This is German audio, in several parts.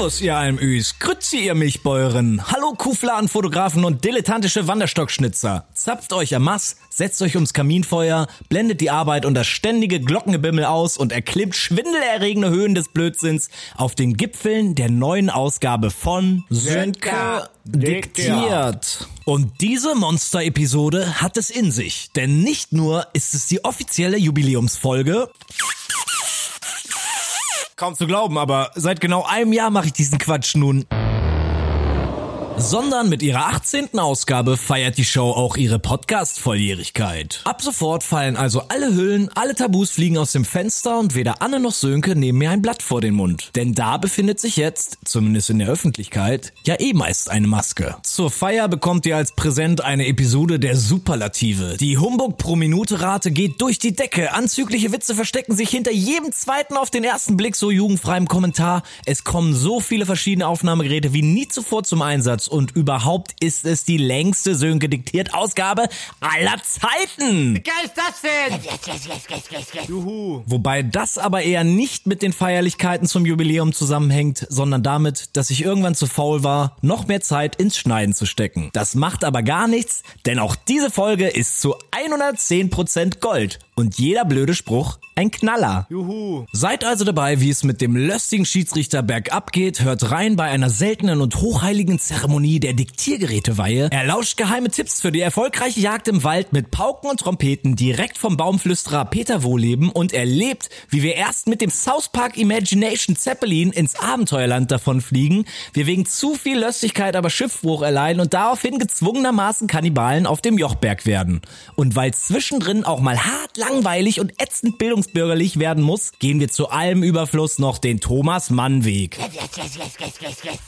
Servus, ihr Almös. Grüezi, ihr Milchbäuerinnen. Hallo, Kuhfladenfotografen und dilettantische Wanderstockschnitzer. Zapft euch am Mass, setzt euch ums Kaminfeuer, blendet die Arbeit und das ständige Glockengebimmel aus und erklimmt schwindelerregende Höhen des Blödsinns auf den Gipfeln der neuen Ausgabe von Sönke diktiert. Und diese Monster-Episode hat es in sich, denn nicht nur ist es die offizielle Jubiläumsfolge, Kaum zu glauben, aber seit genau einem Jahr mache ich diesen Quatsch nun sondern mit ihrer 18. Ausgabe feiert die Show auch ihre Podcast-Volljährigkeit. Ab sofort fallen also alle Hüllen, alle Tabus fliegen aus dem Fenster und weder Anne noch Sönke nehmen mir ein Blatt vor den Mund. Denn da befindet sich jetzt, zumindest in der Öffentlichkeit, ja eh meist eine Maske. Zur Feier bekommt ihr als Präsent eine Episode der Superlative. Die Humbug pro Minute Rate geht durch die Decke. Anzügliche Witze verstecken sich hinter jedem zweiten auf den ersten Blick so jugendfreiem Kommentar. Es kommen so viele verschiedene Aufnahmegeräte wie nie zuvor zum Einsatz und überhaupt ist es die längste Sönke diktiert Ausgabe aller Zeiten. Wie geil ist das denn? Juhu. Wobei das aber eher nicht mit den Feierlichkeiten zum Jubiläum zusammenhängt, sondern damit, dass ich irgendwann zu faul war, noch mehr Zeit ins Schneiden zu stecken. Das macht aber gar nichts, denn auch diese Folge ist zu 110% Gold und jeder blöde Spruch ein Knaller. Juhu. Seid also dabei, wie es mit dem löstigen Schiedsrichter bergab geht, hört rein bei einer seltenen und hochheiligen Zeremonie der Diktiergeräteweihe, erlauscht geheime Tipps für die erfolgreiche Jagd im Wald mit Pauken und Trompeten direkt vom Baumflüsterer Peter Wohleben und erlebt, wie wir erst mit dem South Park Imagination Zeppelin ins Abenteuerland davon fliegen, wir wegen zu viel Löstigkeit aber Schiffbruch erleiden und daraufhin gezwungenermaßen Kannibalen auf dem Jochberg werden. Und weil zwischendrin auch mal hart langweilig und ätzend bildungsbürgerlich werden muss, gehen wir zu allem Überfluss noch den Thomas Mann Weg.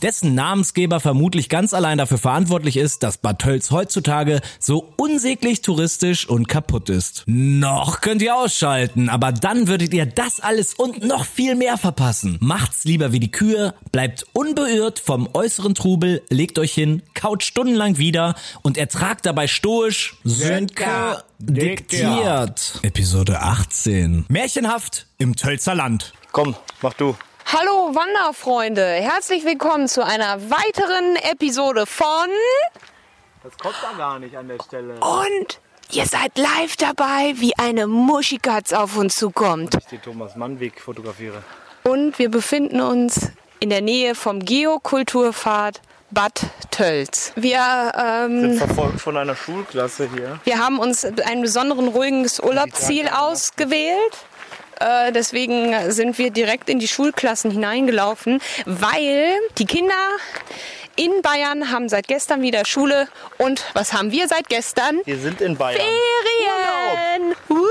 Dessen Namensgeber vermutlich ganz allein dafür verantwortlich ist, dass Bad Tölz heutzutage so unsäglich touristisch und kaputt ist. Noch könnt ihr ausschalten, aber dann würdet ihr das alles und noch viel mehr verpassen. Macht's lieber wie die Kühe, bleibt unbeirrt vom äußeren Trubel, legt euch hin, kaut stundenlang wieder und ertragt dabei stoisch Sönke diktiert. Episode 18. Märchenhaft im Tölzer Land. Komm, mach du. Hallo Wanderfreunde, herzlich willkommen zu einer weiteren Episode von Das kommt da gar nicht an der Stelle. und ihr seid live dabei, wie eine Muschikatz auf uns zukommt. Ich den Thomas Mann Weg fotografiere. Und wir befinden uns in der Nähe vom Geokulturpfad Bad Tölz. Wir, Sind ähm, verfolgt von einer Schulklasse hier. wir haben uns ein besonderen ruhiges Urlaubsziel ausgewählt. Äh, Deswegen sind wir direkt in die Schulklassen hineingelaufen, weil die Kinder in Bayern haben seit gestern wieder Schule. Und was haben wir seit gestern? Wir sind in Bayern. Ferien! Woo!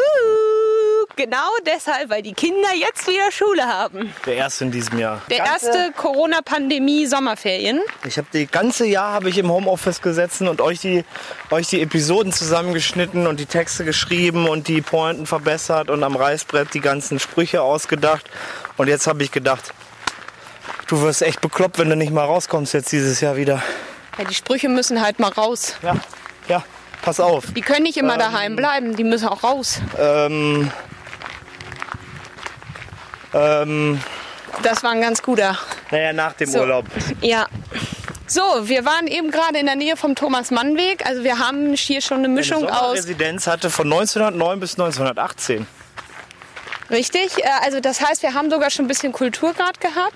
Genau deshalb, weil die Kinder jetzt wieder Schule haben. Der erste in diesem Jahr. Der Ganze- erste Corona-Pandemie-Sommerferien. Ich habe die ganze Jahr habe ich im Homeoffice gesessen und euch die, euch die Episoden zusammengeschnitten und die Texte geschrieben und die Pointen verbessert und am Reißbrett die ganzen Sprüche ausgedacht. Und jetzt habe ich gedacht, du wirst echt bekloppt, wenn du nicht mal rauskommst jetzt dieses Jahr wieder. Ja, die Sprüche müssen halt mal raus. Ja, ja, pass auf. Die können nicht immer daheim bleiben, die müssen auch raus. Ähm, ähm, Das war ein ganz guter. naja, nach dem So. Urlaub. Ja. So, wir waren eben gerade in der Nähe vom Thomas-Mann-Weg. Also wir haben hier schon eine Mischung Meine aus Sommerresidenz hatte von 1909 bis 1918. Richtig, äh, also das heißt, wir haben sogar schon ein bisschen Kulturgrad gehabt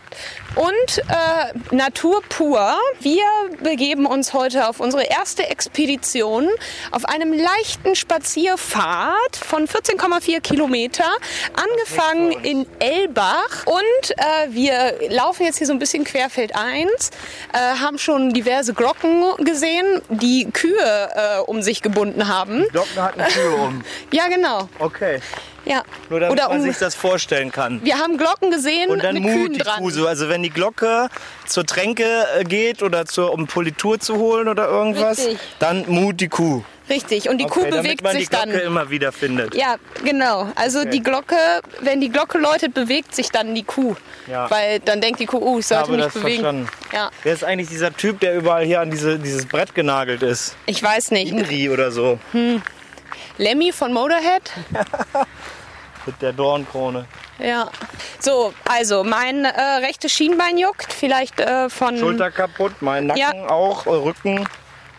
und äh, Natur pur. Wir begeben uns heute auf unsere erste Expedition auf einem leichten Spazierpfad von 14,4 Kilometer, angefangen in Elbach und äh, wir laufen jetzt hier so ein bisschen querfeldeins, äh, haben schon diverse Glocken gesehen, die Kühe äh, um sich gebunden haben. Glocken hatten Kühe um. Ja, genau. Okay. Ja. Nur damit Oder man um, sich das vorstellen kann. wir haben Glocken gesehen Und dann mit mut Kühen die dran. Kuh so. Also wenn die Glocke zur Tränke äh, geht oder zur, um Politur zu holen oder irgendwas, Richtig. dann mut die Kuh. Richtig, und die Okay, Kuh bewegt man sich die Glocke dann. immer wieder findet. Ja, genau. Also Okay. die Glocke, wenn die Glocke läutet, bewegt sich dann die Kuh. Ja. Weil dann denkt die Kuh, oh, ich sollte habe mich das bewegen. verstanden. Ja, Wer ist eigentlich dieser Typ, der überall hier an diese, dieses Brett genagelt ist? ich weiß nicht. Inri oder so. Lemmy von Motorhead? Mit der Dornkrone. Ja. So, also mein äh, rechtes Schienbein juckt, vielleicht äh, von Schulter kaputt, mein Nacken Ja. auch, äh, Rücken.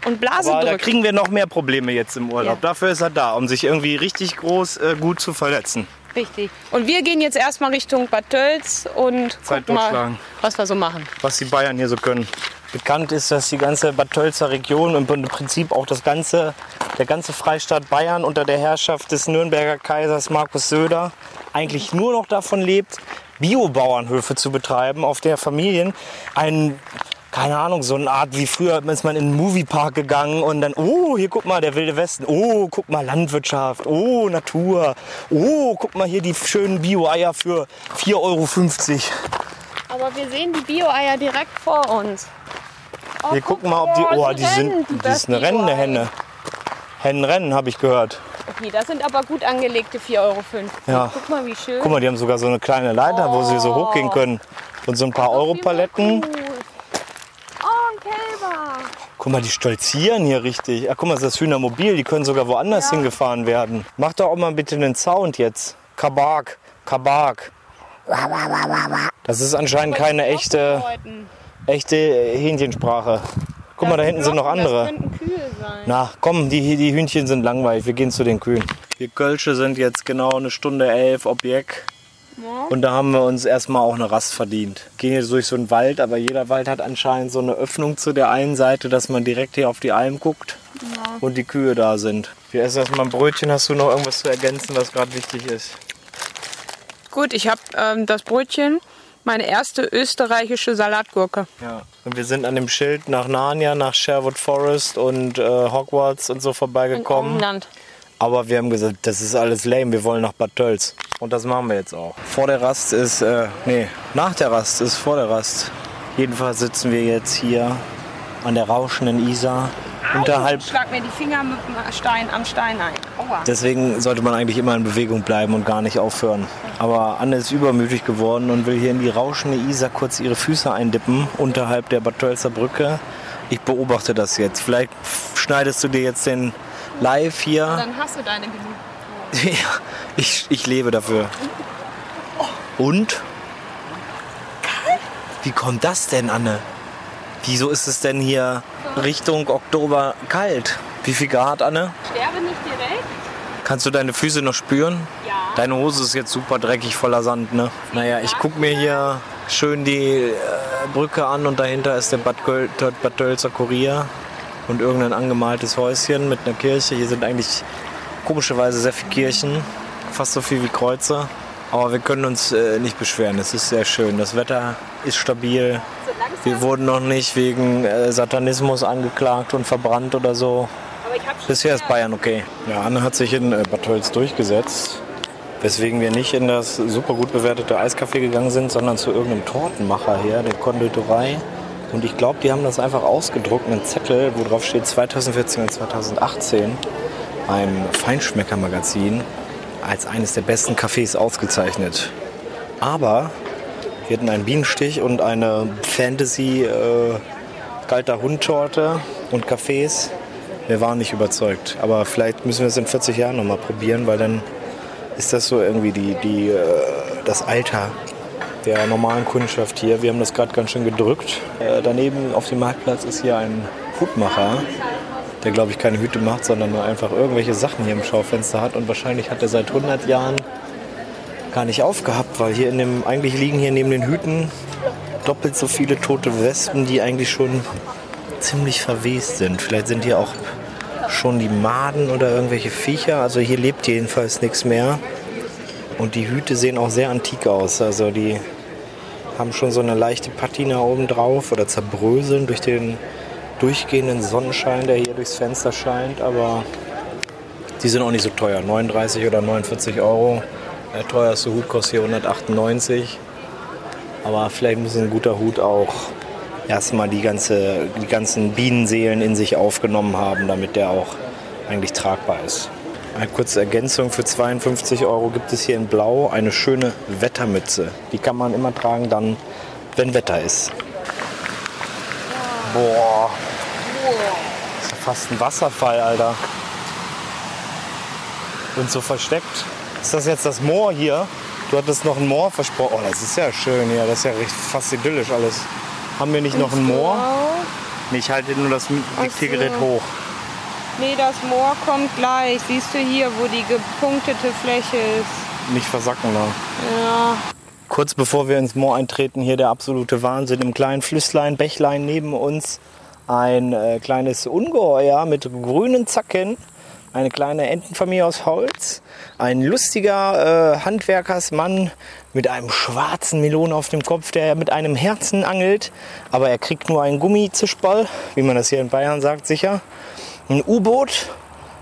und Blase Aber da drückt. kriegen wir noch mehr Probleme jetzt im Urlaub. Ja. Dafür ist er da, um sich irgendwie richtig groß äh, gut zu verletzen. Richtig. Und wir gehen jetzt erstmal Richtung Bad Tölz und Zeit gucken mal, was wir so machen. was die Bayern hier so können. Bekannt ist, dass die ganze Bad Tölzer Region und im Prinzip auch das ganze, der ganze Freistaat Bayern unter der Herrschaft des Nürnberger Kaisers Markus Söder eigentlich nur noch davon lebt, Biobauernhöfe zu betreiben, auf der Familien einen keine Ahnung, so eine Art wie früher ist man in einen Moviepark gegangen und dann, oh, hier guck mal, der wilde Westen, oh, guck mal, Landwirtschaft, oh, Natur, oh, guck mal hier die schönen Bio-Eier für 4,50 Euro. Aber wir sehen die Bio-Eier direkt vor uns. Oh, Wir guck gucken mal, ob die. Oh, die sind. Das ist eine rennende Henne. Hennenrennen, habe ich gehört. Okay, das sind aber gut angelegte 4,50 Euro. Ja. Guck mal, wie schön. Guck mal, die haben sogar so eine kleine Leiter, wo sie so hochgehen können. Und so ein paar Europaletten. Cool. Kälber. Guck mal, die stolzieren hier richtig. Ach, guck mal, das ist das Hühnermobil. Die können sogar woanders hingefahren werden. Mach doch auch mal bitte einen Sound jetzt. Kabak, Kabak. Das ist anscheinend keine echte, echte Hähnchensprache. Guck mal, da hinten sind noch andere. Das könnten Kühe sein. Na, komm, die, die Hühnchen sind langweilig. Wir gehen zu den Kühen. Wir Kölsche sind jetzt genau eine Stunde elf Objekt. Und da haben wir uns erstmal auch eine Rast verdient. Gehen jetzt durch so einen Wald, aber jeder Wald hat anscheinend so eine Öffnung zu der einen Seite, dass man direkt hier auf die Alm guckt und die Kühe da sind. Wir essen erstmal ein Brötchen. Hast du noch irgendwas zu ergänzen, was gerade wichtig ist? Gut, ich habe ähm, das Brötchen, meine erste österreichische Salatgurke. Ja. Und wir sind an dem Schild nach Narnia, nach Sherwood Forest und äh, Hogwarts und so vorbeigekommen. England. Aber wir haben gesagt, das ist alles lame, wir wollen nach Bad Tölz. Und das machen wir jetzt auch. Vor der Rast ist, äh, nee, nach der Rast ist vor der Rast. Jedenfalls sitzen wir jetzt hier an der rauschenden Isar. Unterhalb. Schlag mir die Finger mit dem Stein am Stein ein. Aua. Deswegen sollte man eigentlich immer in Bewegung bleiben und gar nicht aufhören. Aber Anne ist übermütig geworden und will hier in die rauschende Isar kurz ihre Füße eindippen, unterhalb der Bad Tölzer Brücke. Ich beobachte das jetzt. Vielleicht schneidest du dir jetzt den live hier. Dann hast du deine genug. Ja, ich, ich lebe dafür. Und? Wie kommt das denn, Anne? Wieso ist es denn hier Richtung Oktober kalt? Wie viel Grad, Anne? Sterbe nicht direkt. Kannst du deine Füße noch spüren? Ja. Deine Hose ist jetzt super dreckig voller Sand, ne? Naja, ich guck mir hier schön die äh, Brücke an und dahinter ist der Bad, Göl Bad Tölzer Kurier und irgendein angemaltes Häuschen mit einer Kirche. Hier sind eigentlich komischerweise sehr viele Kirchen, fast so viel wie Kreuze. Aber wir können uns äh, nicht beschweren, es ist sehr schön. Das Wetter ist stabil. Wir wurden noch nicht wegen äh, Satanismus angeklagt und verbrannt oder so. Bisher ist Bayern okay. Ja, Anne hat sich in äh, Bad Tölz durchgesetzt, weswegen wir nicht in das super gut bewertete Eiscafé gegangen sind, sondern zu irgendeinem Tortenmacher her, der Konditorei. Und ich glaube, die haben das einfach ausgedruckt, einen Zettel, wo drauf steht 2014 und 2018 ein Feinschmeckermagazin als eines der besten Cafés ausgezeichnet. Aber wir hatten einen Bienenstich und eine Fantasy äh, kalter Hundtorte und Cafés. Wir waren nicht überzeugt. Aber vielleicht müssen wir es in 40 Jahren nochmal probieren, weil dann ist das so irgendwie die, die, äh, das Alter der normalen Kundschaft hier. Wir haben das gerade ganz schön gedrückt. Äh, daneben auf dem Marktplatz ist hier ein Hutmacher, der glaube ich keine Hüte macht, sondern nur einfach irgendwelche Sachen hier im Schaufenster hat. Und wahrscheinlich hat er seit 100 Jahren gar nicht aufgehabt, weil hier in dem, eigentlich liegen hier neben den Hüten doppelt so viele tote Wespen, die eigentlich schon ziemlich verwest sind. Vielleicht sind hier auch schon die Maden oder irgendwelche Viecher. Also hier lebt jedenfalls nichts mehr. Und die Hüte sehen auch sehr antik aus. Also die haben schon so eine leichte Patina oben drauf oder zerbröseln durch den durchgehenden Sonnenschein, der hier durchs Fenster scheint. Aber die sind auch nicht so teuer. 39 oder 49 Euro. Der teuerste Hut kostet hier 198. Aber vielleicht muss ein guter Hut auch erstmal die, ganze, die ganzen Bienenseelen in sich aufgenommen haben, damit der auch eigentlich tragbar ist. Eine kurze Ergänzung, für 52 Euro gibt es hier in Blau eine schöne Wettermütze. Die kann man immer tragen dann, wenn Wetter ist. Boah. Das ist ja fast ein Wasserfall, Alter. Und so versteckt. Ist das jetzt das Moor hier? Du hattest noch ein Moor versprochen. Oh, das ist ja schön hier. Das ist ja recht, fast idyllisch alles. Haben wir nicht noch ein Moor? Nee, ich halte nur das Diktiergerät hoch. Nee, das Moor kommt gleich. Siehst du hier, wo die gepunktete Fläche ist? Nicht versacken da. Ja. Kurz bevor wir ins Moor eintreten, hier der absolute Wahnsinn. Im kleinen Flüsslein, Bächlein neben uns ein äh, kleines Ungeheuer mit grünen Zacken. Eine kleine Entenfamilie aus Holz. Ein lustiger äh, Handwerkersmann mit einem schwarzen Melon auf dem Kopf, der mit einem Herzen angelt. Aber er kriegt nur einen Gummizischball, wie man das hier in Bayern sagt, sicher. Ein U-Boot,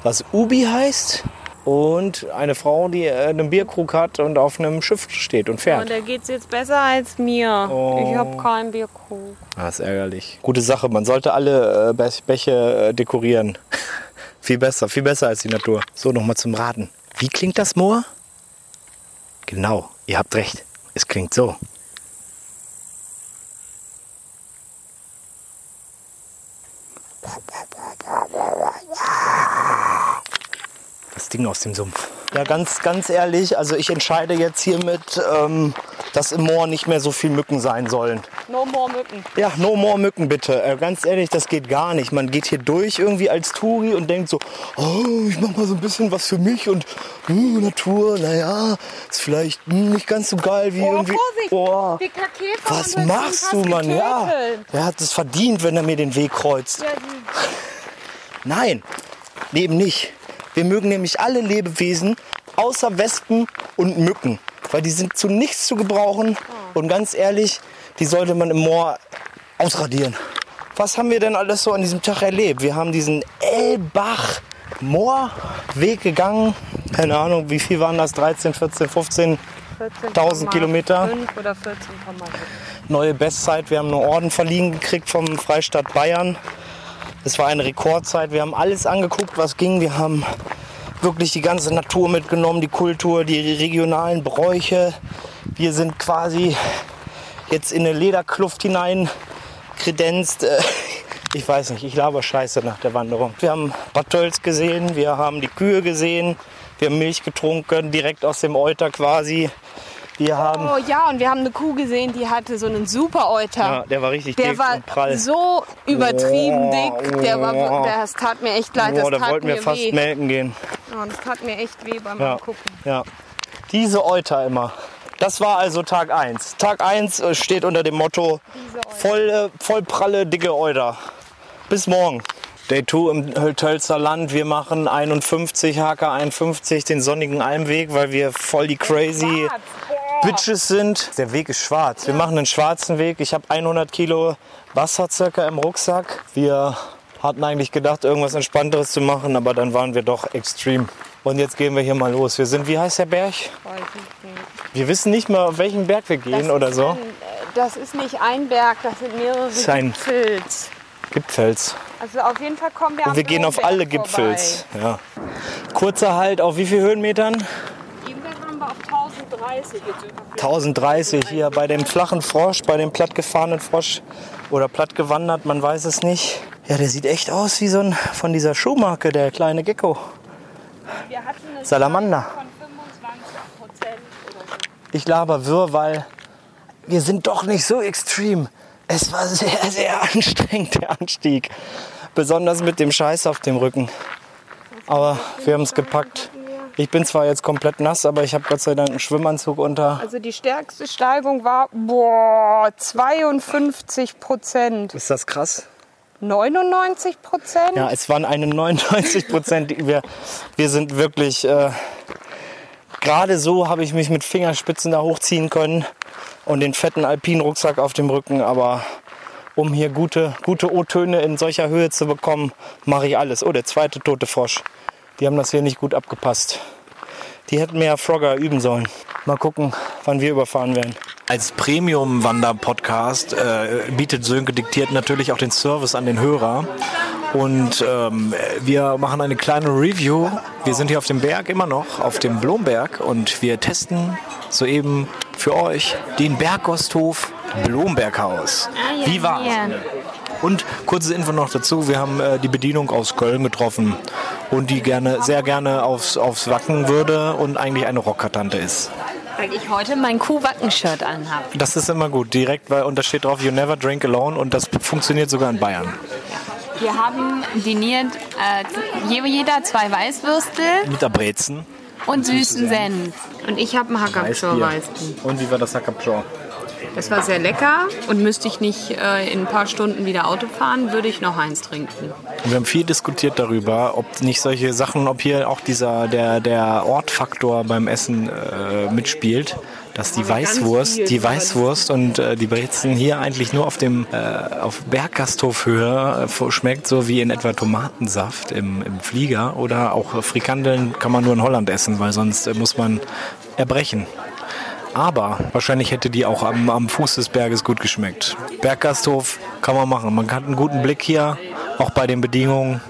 was Ubi heißt. Und eine Frau, die äh, einen Bierkrug hat und auf einem Schiff steht und Und fährt. da geht's jetzt besser als mir. Oh. Ich habe keinen Bierkrug. Das ist ärgerlich. Gute Sache, man sollte alle äh, Bäche äh, dekorieren. viel besser, viel besser als die Natur. So, nochmal zum Raten. Wie klingt das Moor? Genau, ihr habt recht. Es klingt so. Ding aus dem Sumpf. Ja, ganz, ganz ehrlich, also ich entscheide jetzt hiermit, ähm, dass im Moor nicht mehr so viel Mücken sein sollen. No more Mücken. Ja, no more Mücken bitte. Äh, ganz ehrlich, das geht gar nicht. Man geht hier durch irgendwie als Touri und denkt so, oh, ich mach mal so ein bisschen was für mich und uh, Natur, naja, ist vielleicht hm, nicht ganz so geil wie Oh, irgendwie. Vorsicht! Oh, Die Käfer was machst du, Mann? Ja, wer hat es verdient, wenn er mir den Weg kreuzt? Ja, Nein, eben nicht. Wir mögen nämlich alle Lebewesen außer Wespen und Mücken, weil die sind zu nichts zu gebrauchen und ganz ehrlich, die sollte man im Moor ausradieren. Was haben wir denn alles so an diesem Tag erlebt? Wir haben diesen Elbach Moorweg gegangen. Keine Ahnung, wie viel waren das? 13, 14, 15 1000 Kilometer. 5 oder 14,5. neue Bestzeit. Wir haben einen Orden verliehen gekriegt vom Freistaat Bayern. Es war eine Rekordzeit. Wir haben alles angeguckt, was ging. Wir haben wirklich die ganze Natur mitgenommen, die Kultur, die regionalen Bräuche. Wir sind quasi jetzt in eine Lederkluft hinein kredenzt. Äh, Ich weiß nicht, ich laber Scheiße nach der Wanderung. Wir haben Bad Tölz gesehen, wir haben die Kühe gesehen, wir haben Milch getrunken, direkt aus dem Euter quasi. Wir haben, Oh ja, und wir haben eine Kuh gesehen, die hatte so einen super Euter. ja, der war richtig Der dick war und prall. so übertrieben Oh, dick. Der war, oh. das tat mir echt leid. Boah, Das da tat wollten wir mir fast weh. melken gehen. Oh, das tat mir echt weh beim Ja, Angucken. ja. Diese Euter immer. Das war also Tag 1. Tag 1 äh, steht unter dem Motto voll, äh, voll pralle, dicke Euter. Bis morgen. Day 2 im Tölzer Land. Wir machen 51, HK 51, den sonnigen Almweg, weil wir voll die crazy Bitches sind. Der Weg ist schwarz. Wir machen einen schwarzen Weg. Ich habe 100 Kilo Wasser circa im Rucksack. Wir hatten eigentlich gedacht, irgendwas Entspannteres zu machen, aber dann waren wir doch extrem. Und jetzt gehen wir hier mal los. Wir sind, wie heißt der Berg? Wir wissen nicht mal, auf welchen Berg wir gehen Das oder so. Ein, äh, das ist nicht ein Berg, das sind mehrere ein- Gipfels. Gipfels. Also auf jeden Fall kommen wir Und wir gehen auf alle vorbei. Gipfels. Ja. Kurzer Halt auf wie viel Höhenmetern? Wir auf 1030 jetzt. 1030 hier bei dem flachen Frosch, bei dem plattgefahrenen Frosch oder plattgewandert, man weiß es nicht. Ja, der sieht echt aus wie so ein von dieser Schuhmarke, der kleine Gecko. Wir hatten eine Salamander. Zahl von 25 Prozent oder so. Ich laber wirr, weil wir sind doch nicht so extrem. Es war sehr, sehr anstrengend, der Anstieg. Besonders mit dem Scheiß auf dem Rücken. Aber wir haben es gepackt. Ich bin zwar jetzt komplett nass, aber ich habe Gott sei Dank einen Schwimmanzug unter. Also die stärkste Steigung war boah, 52 Prozent. Ist das krass? 99 Prozent? Ja, es waren eine 99 Prozent. Wir, wir sind wirklich. Äh, Gerade so habe ich mich mit Fingerspitzen da hochziehen können und den fetten Alpin-Rucksack auf dem Rücken. Aber um hier gute, gute O-Töne in solcher Höhe zu bekommen, mache ich alles. Oh, der zweite tote Frosch. Die haben das hier nicht gut abgepasst. Die hätten mehr Frogger üben sollen. Mal gucken, wann wir überfahren werden. Als Premium-Wander-Podcast äh, bietet Sönke diktiert natürlich auch den Service an den Hörer. Und ähm, wir machen eine kleine Review. Wir sind hier auf dem Berg immer noch, auf dem Blomberg. Und wir testen soeben für euch den Berggosthof Blomberghaus. Wie war's? Und kurze Info noch dazu, wir haben äh, die Bedienung aus Köln getroffen und die gerne, sehr gerne aufs, aufs Wacken würde und eigentlich eine Rockertante ist. Weil ich heute mein Kuhwacken-Shirt anhabe. Das ist immer gut, direkt, weil und da steht drauf, you never drink alone und das funktioniert sogar in Bayern. Wir haben diniert äh, jeder zwei Weißwürstel Mit der Brezen. und süßen Senf. Und ich habe einen Hackabschor Weißbier. Und wie war das Hackabschor? Das war sehr lecker und müsste ich nicht äh, in ein paar Stunden wieder Auto fahren, würde ich noch eins trinken. Wir haben viel diskutiert darüber, ob nicht solche Sachen, ob hier auch dieser der der Ortfaktor beim Essen äh, mitspielt, dass die Weißwurst, die Weißwurst und äh, die Brezen hier eigentlich nur auf dem äh, auf Berggasthofhöhe äh, schmeckt, so wie in etwa Tomatensaft im, im Flieger oder auch Frikandeln kann man nur in Holland essen, weil sonst äh, muss man erbrechen. Aber wahrscheinlich hätte die auch am, am Fuß des Berges gut geschmeckt. Berggasthof kann man machen. Man hat einen guten Blick hier, auch bei den Bedingungen.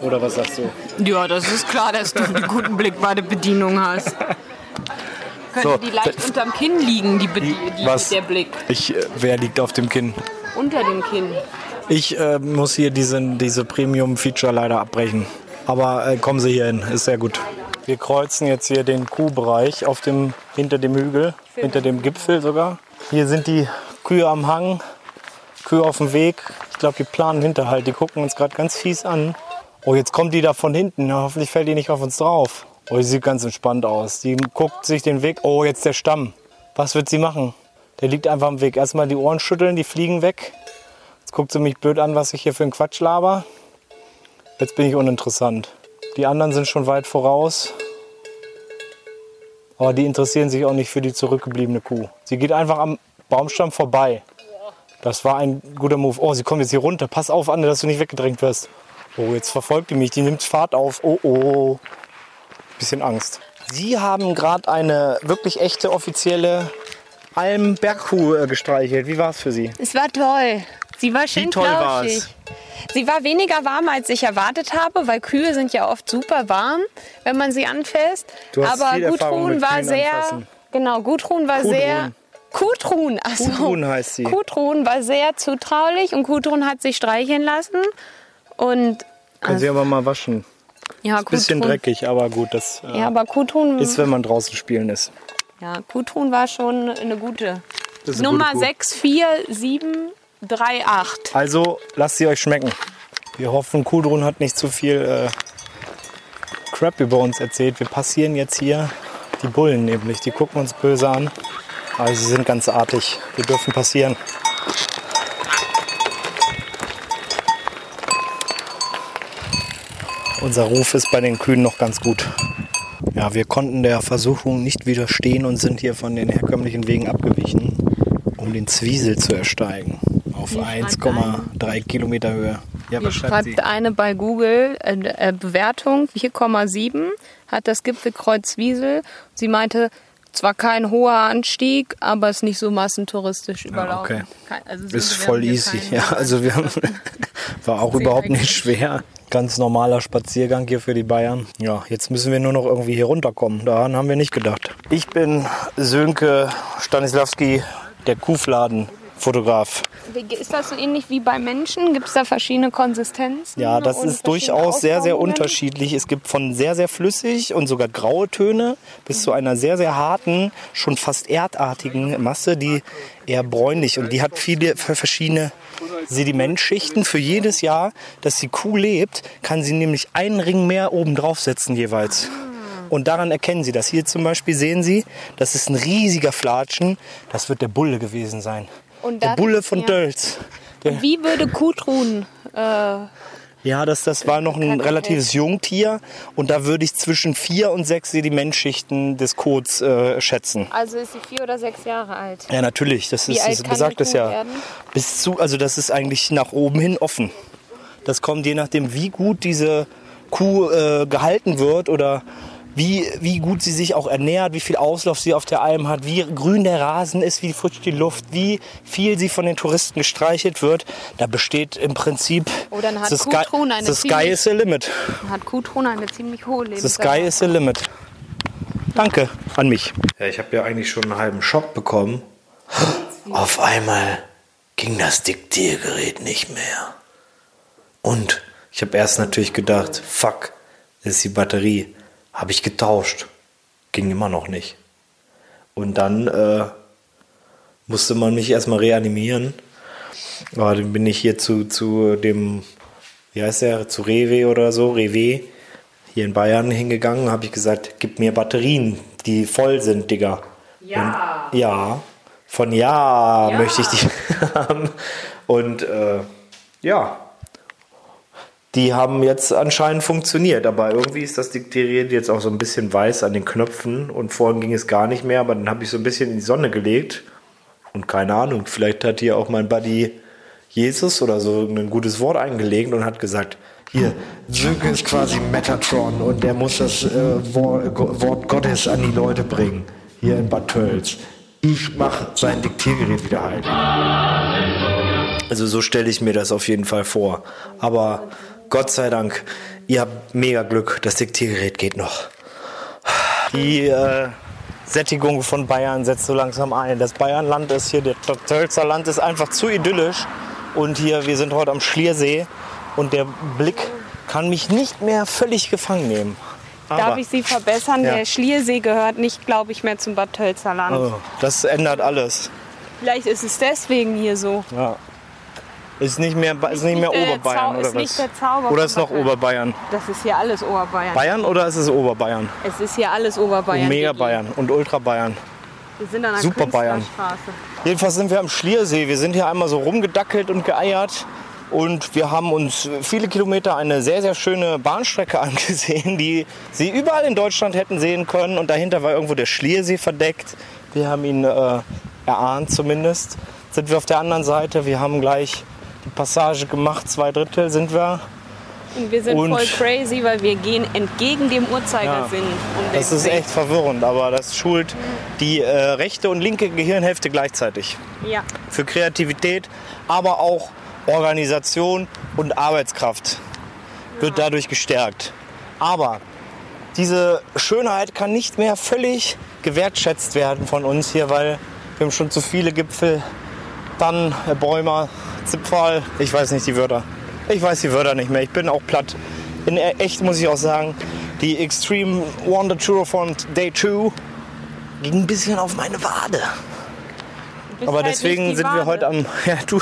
Oder was sagst du? Ja, das ist klar, dass du einen guten Blick bei der Bedienung hast. Könnte So, die leicht unterm Kinn liegen, die, die Was? der Blick. Ich, äh, wer liegt auf dem Kinn? Unter dem Kinn. Ich äh, muss hier diesen, diese Premium-Feature leider abbrechen. Aber äh, kommen Sie hier hin, ist sehr gut. Wir kreuzen jetzt hier den Kuhbereich auf dem, hinter dem Hügel, hinter dem Gipfel sogar. Hier sind die Kühe am Hang, Kühe auf dem Weg. Ich glaube, die planen Hinterhalt. Die gucken uns gerade ganz fies an. Oh, jetzt kommt die da von hinten. Na, hoffentlich fällt die nicht auf uns drauf. Oh, die sieht ganz entspannt aus. Die guckt sich den Weg. Oh, jetzt der Stamm. Was wird sie machen? Der liegt einfach am Weg. Erstmal die Ohren schütteln, die fliegen weg. Jetzt guckt sie mich blöd an, was ich hier für einen Quatsch laber. Jetzt bin ich uninteressant. Die anderen sind schon weit voraus. Aber die interessieren sich auch nicht für die zurückgebliebene Kuh. Sie geht einfach am Baumstamm vorbei. Das war ein guter Move. Oh, sie kommt jetzt hier runter. Pass auf, Anne, dass du nicht weggedrängt wirst. Oh, jetzt verfolgt die mich. Die nimmt Fahrt auf. Oh, oh. Bisschen Angst. Sie haben gerade eine wirklich echte offizielle Alm-Bergkuh äh, gestreichelt. Wie war es für Sie? Es war toll. Sie war schön Wie toll flauschig. War's? Sie war weniger warm, als ich erwartet habe, weil Kühe sind ja oft super warm, wenn man sie anfasst. Du hast Aber viel Gudrun war sehr. Anfassen. Genau, Gudrun war Gudrun. sehr. Kutrun, also Kutrun heißt sie. Kutrun war sehr zutraulich und Kutrun hat sich streicheln lassen. Und, Können Sie also aber mal waschen. Ja, ist ein bisschen dreckig, aber gut, das äh, ja, aber Kutrun, ist, wenn man draußen spielen ist. Ja, Kutrun war schon eine gute. Eine Nummer gute 647 3,8. Also lasst sie euch schmecken. Wir hoffen, Kudrun hat nicht zu viel äh, Crap über uns erzählt. Wir passieren jetzt hier die Bullen nämlich. Die gucken uns böse an. Aber sie sind ganz artig. Wir dürfen passieren. Unser Ruf ist bei den Kühen noch ganz gut. Ja, wir konnten der Versuchung nicht widerstehen und sind hier von den herkömmlichen Wegen abgewichen, um den Zwiesel zu ersteigen. Auf schreibt 1,3 Kilometer Höhe. Ja, Hier was schreibt sie? schreibt eine bei Google äh, äh, Bewertung 4,7 hat das Gipfelkreuz Wiesel. Sie meinte, zwar kein hoher Anstieg, aber ist nicht so massentouristisch überlaufen. okay. Kein- also so- Ist voll easy. Ja, also wir haben, war auch überhaupt nicht schwer. Ganz normaler Spaziergang hier für die Bayern. Ja, jetzt müssen wir nur noch irgendwie hier runterkommen. Daran haben wir nicht gedacht. Ich bin Sönke Stanislawski, der Kuhfladen-Fotograf. Wie- Ist das so ähnlich wie bei Menschen? Gibt es da verschiedene Konsistenzen? Ja, das ist durchaus sehr, sehr unterschiedlich. Es gibt von sehr, sehr flüssig und sogar graue Töne bis zu einer sehr, sehr harten, schon fast erdartigen Masse, die eher bräunlich und die hat viele verschiedene Sedimentschichten. Für jedes Jahr, dass die Kuh lebt, kann sie nämlich einen Ring mehr oben drauf setzen jeweils. Und daran erkennen Sie das. Hier zum Beispiel sehen Sie, das ist ein riesiger Flatschen. Das wird der Bulle gewesen sein. Und der Bulle von ja. Dölz. Wie würde Kutrun äh, ja, das, das war noch ein relatives Jungtier und da würde ich zwischen vier und sechs Sedimentschichten des Kots äh, schätzen. also ist sie vier oder sechs Jahre alt? Ja, natürlich, das Wie ist, das besagt Kuh ja. werden? Bis zu, also das ist eigentlich nach oben hin offen. Das kommt je nachdem, wie gut diese Kuh äh, gehalten wird oder wie, wie gut sie sich auch ernährt, wie viel Auslauf sie auf der Alm hat, wie grün der Rasen ist, wie frisch die Luft, wie viel sie von den Touristen gestreichelt wird. Da besteht im Prinzip Oh, dann hat the sky, eine the sky ziemlich- is the limit. Hat Kutrun eine ziemlich hohe The Lebenserwartung. sky is the limit. Danke an mich. Ja, ich habe ja eigentlich schon einen halben Schock bekommen. Auf einmal ging das Diktiergerät nicht mehr. Und ich habe erst natürlich gedacht, fuck, das ist die Batterie. Habe ich getauscht. Ging immer noch nicht. Und dann äh, musste man mich erstmal reanimieren. Aber dann bin ich hier zu, zu dem, wie heißt der, zu Rewe oder so, Rewe, hier in Bayern hingegangen, habe ich gesagt, gib mir Batterien, die voll sind, Digga. Ja. Und, ja. Von ja, ja, möchte ich die haben. Und äh, ja, die haben jetzt anscheinend funktioniert, aber irgendwie ist das Diktiergerät jetzt auch so ein bisschen weiß an den Knöpfen und vorhin ging es gar nicht mehr, aber dann habe ich so ein bisschen in die Sonne gelegt und keine Ahnung, vielleicht hat hier auch mein Buddy Jesus oder so ein gutes Wort eingelegt und hat gesagt, hier, Sönke ist quasi Metatron und der muss das äh, Wort Gottes an die Leute bringen, hier in Bad Tölz. Ich mache sein Diktiergerät wieder heil. Also so stelle ich mir das auf jeden Fall vor. Aber Gott sei Dank, ihr habt mega Glück, das Diktiergerät geht noch. Die äh, Sättigung von Bayern setzt so langsam ein. Das Bayernland ist hier, das Tölzer Land ist einfach zu idyllisch. Und hier, wir sind heute am Schliersee und der Blick kann mich nicht mehr völlig gefangen nehmen. Aber, Darf ich Sie verbessern? Ja. Der Schliersee gehört nicht, glaube ich, mehr zum Bad Tölzer Land. Oh, das ändert alles. Vielleicht ist es deswegen hier so. Ja. Ist nicht mehr, ist nicht mehr Oberbayern oder ist was? Nicht oder ist noch Oberbayern? Das ist hier alles Oberbayern. Bayern oder ist es Oberbayern? Es ist hier alles Oberbayern. Mega Bayern und Ultra Bayern. Wir sind an der Super Bayern. Jedenfalls sind wir am Schliersee. Wir sind hier einmal so rumgedackelt und geeiert. Und wir haben uns viele Kilometer eine sehr, sehr schöne Bahnstrecke angesehen, die Sie überall in Deutschland hätten sehen können. Und dahinter war irgendwo der Schliersee verdeckt. Wir haben ihn äh, erahnt zumindest. Sind wir auf der anderen Seite. Wir haben gleich die Passage gemacht, zwei Drittel sind wir. Und wir sind und voll crazy, weil wir gehen entgegen dem Uhrzeigersinn. Ja, das ist echt verwirrend, aber das schult die äh, rechte und linke Gehirnhälfte gleichzeitig. Ja. Für Kreativität, aber auch Organisation und Arbeitskraft wird ja. dadurch gestärkt. Aber diese Schönheit kann nicht mehr völlig gewertschätzt werden von uns hier, weil wir haben schon zu viele Gipfel, dann Bäumer, Zipfal, ich weiß nicht die Wörter. Ich weiß die Wörter nicht mehr. Ich bin auch platt. In echt muss ich auch sagen, die Extreme Wonder Tour von Day 2 ging ein bisschen auf meine Wade. Aber halt deswegen sind Wade. wir heute am. Ja, du,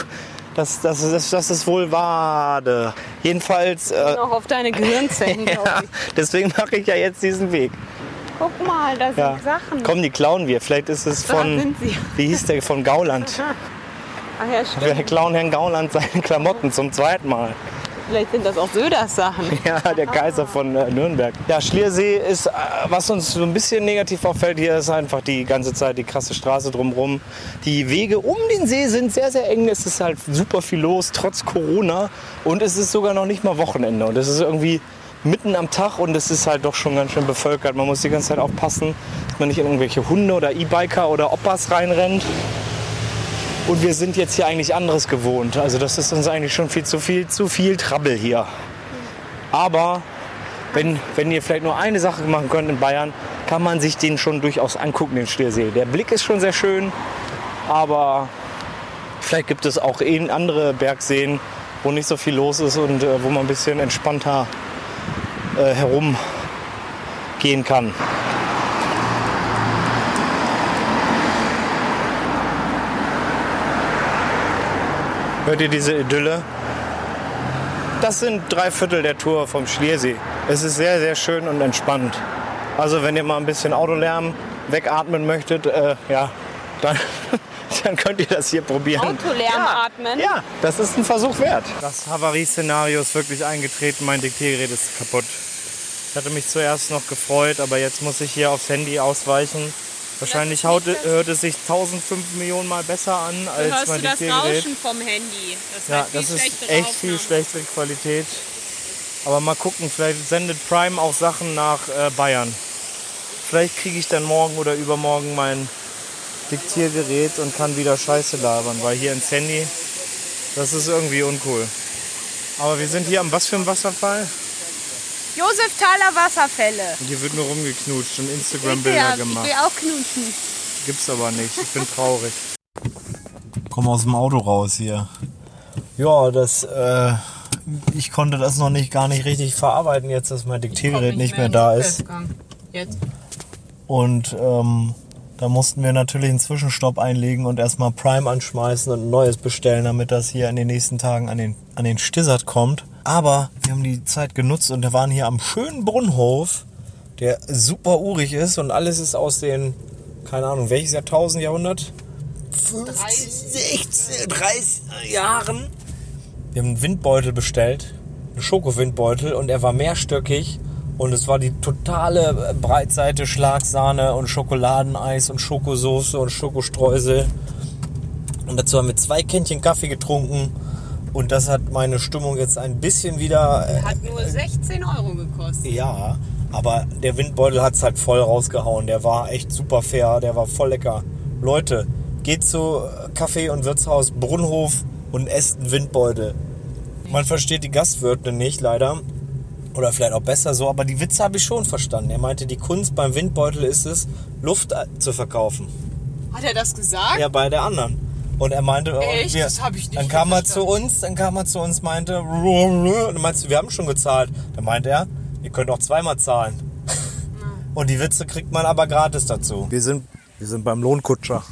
das, das, das, das ist wohl Wade. Jedenfalls. Äh, auch auf deine Gehirnzellen, ja, Deswegen mache ich ja jetzt diesen Weg. Guck mal, da sind ja. Sachen. Komm, die klauen wir. Vielleicht ist es von. Wie hieß der? Von Gauland. Ach ja, stimmt. Wir klauen Herrn Gauland seine Klamotten zum zweiten Mal. Vielleicht sind das auch Söders Sachen. Ja, der Kaiser von äh, Nürnberg. Ja, Schliersee ist, äh, was uns so ein bisschen negativ auffällt, hier ist einfach die ganze Zeit die krasse Straße drumherum. Die Wege um den See sind sehr, sehr eng. Es ist halt super viel los, trotz Corona. Und es ist sogar noch nicht mal Wochenende. Und es ist irgendwie mitten am Tag und es ist halt doch schon ganz schön bevölkert. Man muss die ganze Zeit aufpassen, dass man nicht in irgendwelche Hunde oder E-Biker oder Oppas reinrennt. Und wir sind jetzt hier eigentlich anderes gewohnt. Also das ist uns eigentlich schon viel zu viel, zu viel Trouble hier. Aber wenn, wenn ihr vielleicht nur eine Sache machen könnt in Bayern, kann man sich den schon durchaus angucken, den Stiersee. Der Blick ist schon sehr schön, aber vielleicht gibt es auch andere Bergseen, wo nicht so viel los ist und äh, wo man ein bisschen entspannter äh, herumgehen kann. Hört ihr diese Idylle? Das sind drei Viertel der Tour vom Schliersee. Es ist sehr, sehr schön und entspannt. Also wenn ihr mal ein bisschen Autolärm wegatmen möchtet, äh, ja, dann, dann könnt ihr das hier probieren. Autolärm ja, atmen? Ja, das ist ein Versuch wert. Das Havarie-Szenario ist wirklich eingetreten. Mein Diktiergerät ist kaputt. Ich hatte mich zuerst noch gefreut, aber jetzt muss ich hier aufs Handy ausweichen. Wahrscheinlich haut, hört es sich 1005 Millionen Mal besser an als hörst mein du das Rauschen vom Handy. Das ja, das ist echt viel schlechtere Qualität. Aber mal gucken, vielleicht sendet Prime auch Sachen nach äh, Bayern. Vielleicht kriege ich dann morgen oder übermorgen mein Diktiergerät und kann wieder Scheiße labern, weil hier ins Handy, das ist irgendwie uncool. Aber wir sind hier am was für einem Wasserfall? Josef Thaler Wasserfälle. Hier wird nur rumgeknutscht und Instagram-Bilder ja, gemacht. Ich will auch knutschen. Gibt's aber nicht. Ich bin traurig. Komm aus dem Auto raus hier. Ja, das, äh, ich konnte das noch nicht gar nicht richtig verarbeiten, jetzt dass mein Diktiergerät nicht, nicht, mehr, mehr da ist. Jetzt. Und ähm, Da mussten wir natürlich einen Zwischenstopp einlegen und erstmal Prime anschmeißen und ein neues bestellen, damit das hier in den nächsten Tagen an den, an den Stissert kommt. Aber wir haben die Zeit genutzt und wir waren hier am schönen Brunnenhof, der super urig ist und alles ist aus den, keine Ahnung, welches Jahrtausend, Jahrhundert? 50, 16, 30 Jahren. Wir haben einen Windbeutel bestellt, einen Schokowindbeutel und er war mehrstöckig und es war die totale Breitseite Schlagsahne und Schokoladeneis und Schokosoße und Schokostreusel. Und dazu haben wir zwei Kännchen Kaffee getrunken und das hat meine Stimmung jetzt ein bisschen wieder. äh, Hat nur 16 Euro gekostet. ja, aber der Windbeutel hat es halt voll rausgehauen. Der war echt super fair, der war voll lecker. Leute, geht zu Kaffee und Wirtshaus Brunnhof und esst einen Windbeutel. Man versteht die Gastwirte nicht, leider. Oder vielleicht auch besser so, aber die Witze habe ich schon verstanden. Er meinte, die Kunst beim Windbeutel ist es, Luft äh, zu verkaufen. Hat er das gesagt? Ja, bei der anderen. Und er meinte, Echt? wir, Das hab ich nicht dann kam er zu uns, dann kam er zu uns, meinte, und meinst du, wir haben schon gezahlt. Dann meinte er, ihr könnt auch zweimal zahlen. Und die Witze kriegt man aber gratis dazu. Wir sind, wir sind beim Lohnkutscher.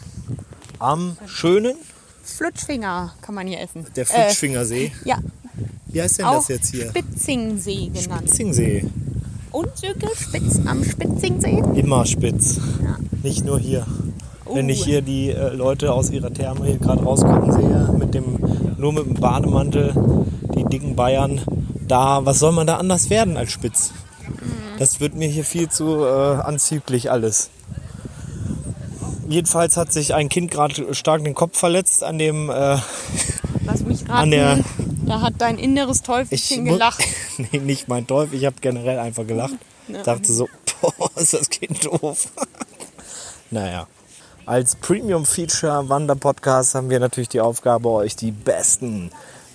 Am schönen, Flutschfinger kann man hier essen. der Flitschfingersee. Äh, ja, Wie heißt denn auch das jetzt hier? Spitzingsee genannt. Zingsee. Und Söke Spitz am Spitzingsee? Immer spitz. Nicht nur hier. Wenn Uh. ich hier die äh, Leute aus ihrer Therme hier gerade rauskommen sehe, mit dem, nur mit dem Bademantel, die dicken Bayern, da, was soll man da anders werden als spitz? Das wird mir hier viel zu äh, anzüglich alles. Jedenfalls hat sich ein Kind gerade stark den Kopf verletzt an dem. Äh, Lass mich raten. An der- da hat dein inneres Teufelchen gelacht. nee, nicht mein Teufel, ich habe generell einfach gelacht. Dachte so, boah, ist das Kind doof. naja. Als Premium Feature Wanderpodcast haben wir natürlich die Aufgabe, euch die besten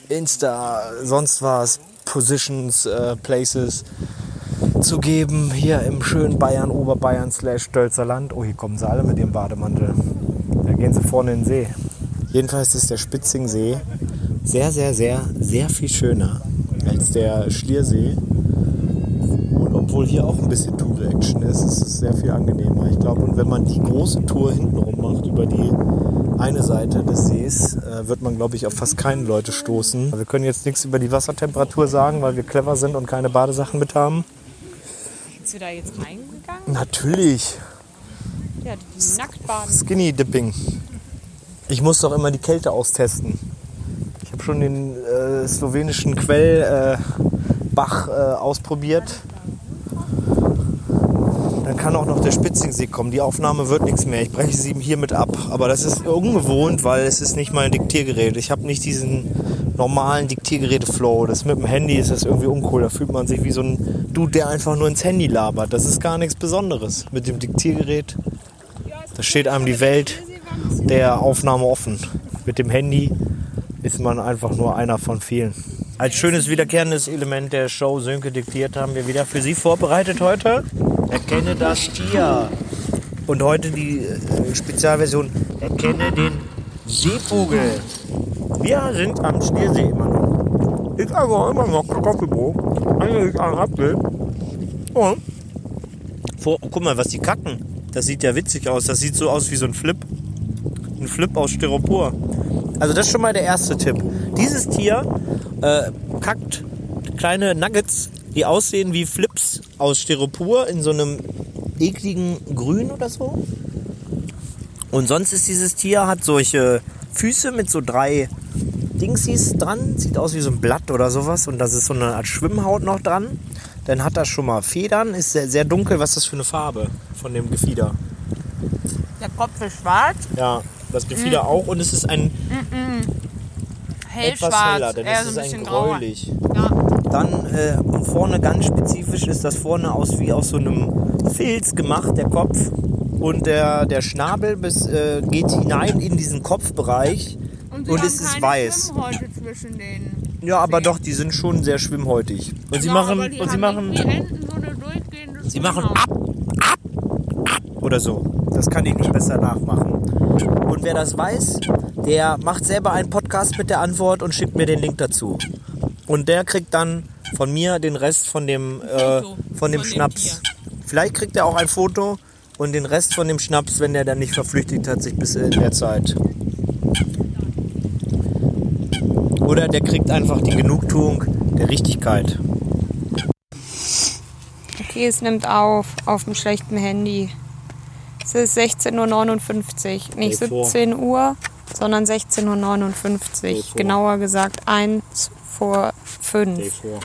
Insta, sonst was, Positions, äh, Places zu geben. Hier im schönen Bayern, Oberbayern slash Stölzer Land. Oh, hier kommen sie alle mit ihrem Bademantel. Da gehen sie vorne in den See. Jedenfalls ist der Spitzingsee sehr, sehr, sehr, sehr viel schöner als der Schliersee. Obwohl hier auch ein bisschen Tour-Action ist, ist es sehr viel angenehmer. Ich glaube, und wenn man die große Tour hintenrum macht, über die eine Seite des Sees, äh, wird man, glaube ich, auf fast keine Leute stoßen. Wir können jetzt nichts über die Wassertemperatur sagen, weil wir clever sind und keine Badesachen mit haben. Bist du da jetzt reingegangen? Natürlich. Ja, die Nacktbaden. Skinny Dipping. Ich muss doch immer die Kälte austesten. Ich habe schon den äh, slowenischen Quellbach Bach, äh, ausprobiert. Dann kann auch noch der Spitzingsee kommen. Die Aufnahme wird nichts mehr. Ich breche sie hiermit ab. Aber das ist ungewohnt, weil es ist nicht mein Diktiergerät. Ich habe nicht diesen normalen Diktiergeräte-Flow. Das mit dem Handy ist das irgendwie uncool. Da fühlt man sich wie so ein Dude, der einfach nur ins Handy labert. Das ist gar nichts Besonderes. Mit dem Diktiergerät, da steht einem die Welt der Aufnahme offen. Mit dem Handy ist man einfach nur einer von vielen. Als schönes wiederkehrendes Element der Show Sönke diktiert haben wir wieder für Sie vorbereitet heute. Erkenne das Tier. Und heute die äh, Spezialversion Erkenne den Seevogel. Wir sind am Schliersee immer noch. Ich esse immer noch Kartoffelbrot. Eigentlich ein Apfel. Und vor, oh, guck mal, was die kacken. Das sieht ja witzig aus. Das sieht so aus wie so ein Flip. Ein Flip aus Styropor. Also das ist schon mal der erste Tipp. Dieses Tier äh, kackt kleine Nuggets, die aussehen wie Flips aus Styropor in so einem ekligen Grün oder so. Und sonst ist dieses Tier, hat solche Füße mit so drei Dingsies dran. Sieht aus wie so ein Blatt oder sowas. Und das ist so eine Art Schwimmhaut noch dran. Dann hat das schon mal Federn, ist sehr, sehr dunkel. Was ist das für eine Farbe von dem Gefieder? Der Kopf ist schwarz, Ja, das Gefieder auch. Und es ist ein etwas heller, hellschwarz, denn eher es so ist ein ein bisschen grauer. Dann äh, und vorne ganz spezifisch ist das vorne aus wie aus so einem Filz gemacht, der Kopf. Und der, der Schnabel bis, äh, geht hinein in diesen Kopfbereich und, haben es ist weiß. Ja, aber doch, die sind schon sehr schwimmhäutig. Und sie Ja, machen, aber die und sie machen, so sie machen Schwimmhaut. ab, ab, ab oder so. Das kann ich nicht besser nachmachen. Und wer das weiß, der macht selber einen Podcast mit der Antwort und schickt mir den Link dazu. Und der kriegt dann von mir den Rest von dem, äh, von dem von dem Schnaps. Vielleicht kriegt er auch ein Foto und den Rest von dem Schnaps, wenn der dann nicht verflüchtigt hat, sich bis in der Zeit. Oder der kriegt einfach die Genugtuung der Richtigkeit. Okay, es nimmt auf, auf dem schlechten Handy. Es ist 16.59 Uhr, nicht Hey, vor. 17 Uhr, sondern 16.59 Uhr. Genauer gesagt 1 vor 5. vor.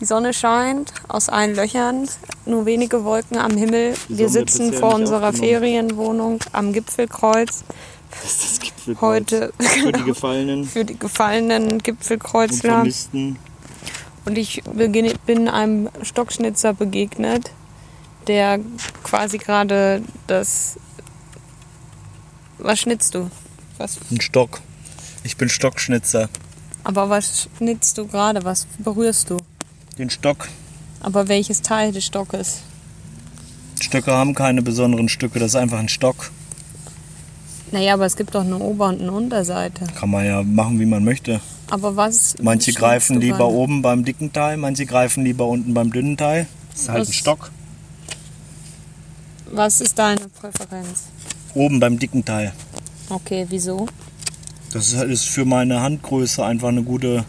Die Sonne scheint aus allen Löchern, nur wenige Wolken am Himmel. Wir sitzen vor unserer. Ferienwohnung am Gipfelkreuz. Das Gipfelkreuz. Heute Für die Gefallenen, für die gefallenen und Gipfelkreuzler. Vermissten. Und ich bin einem Stockschnitzer begegnet, der quasi gerade das. Was schnitzt du? Was, Ein Stock. Ich bin Stockschnitzer. Aber was schnitzt du gerade? Was berührst du? Den Stock. Aber welches Teil des Stockes? Stöcke haben keine besonderen Stücke, das ist einfach ein Stock. Naja, aber es gibt doch eine Ober- und eine Unterseite. Kann man ja machen, wie man möchte. Aber was. Manche greifen lieber gerade? oben beim dicken Teil, manche greifen lieber unten beim dünnen Teil. Das ist halt ein Was- Stock. Was ist deine Präferenz? Oben beim dicken Teil. Okay, wieso? Das ist, halt- ist für meine Handgröße einfach ein gute,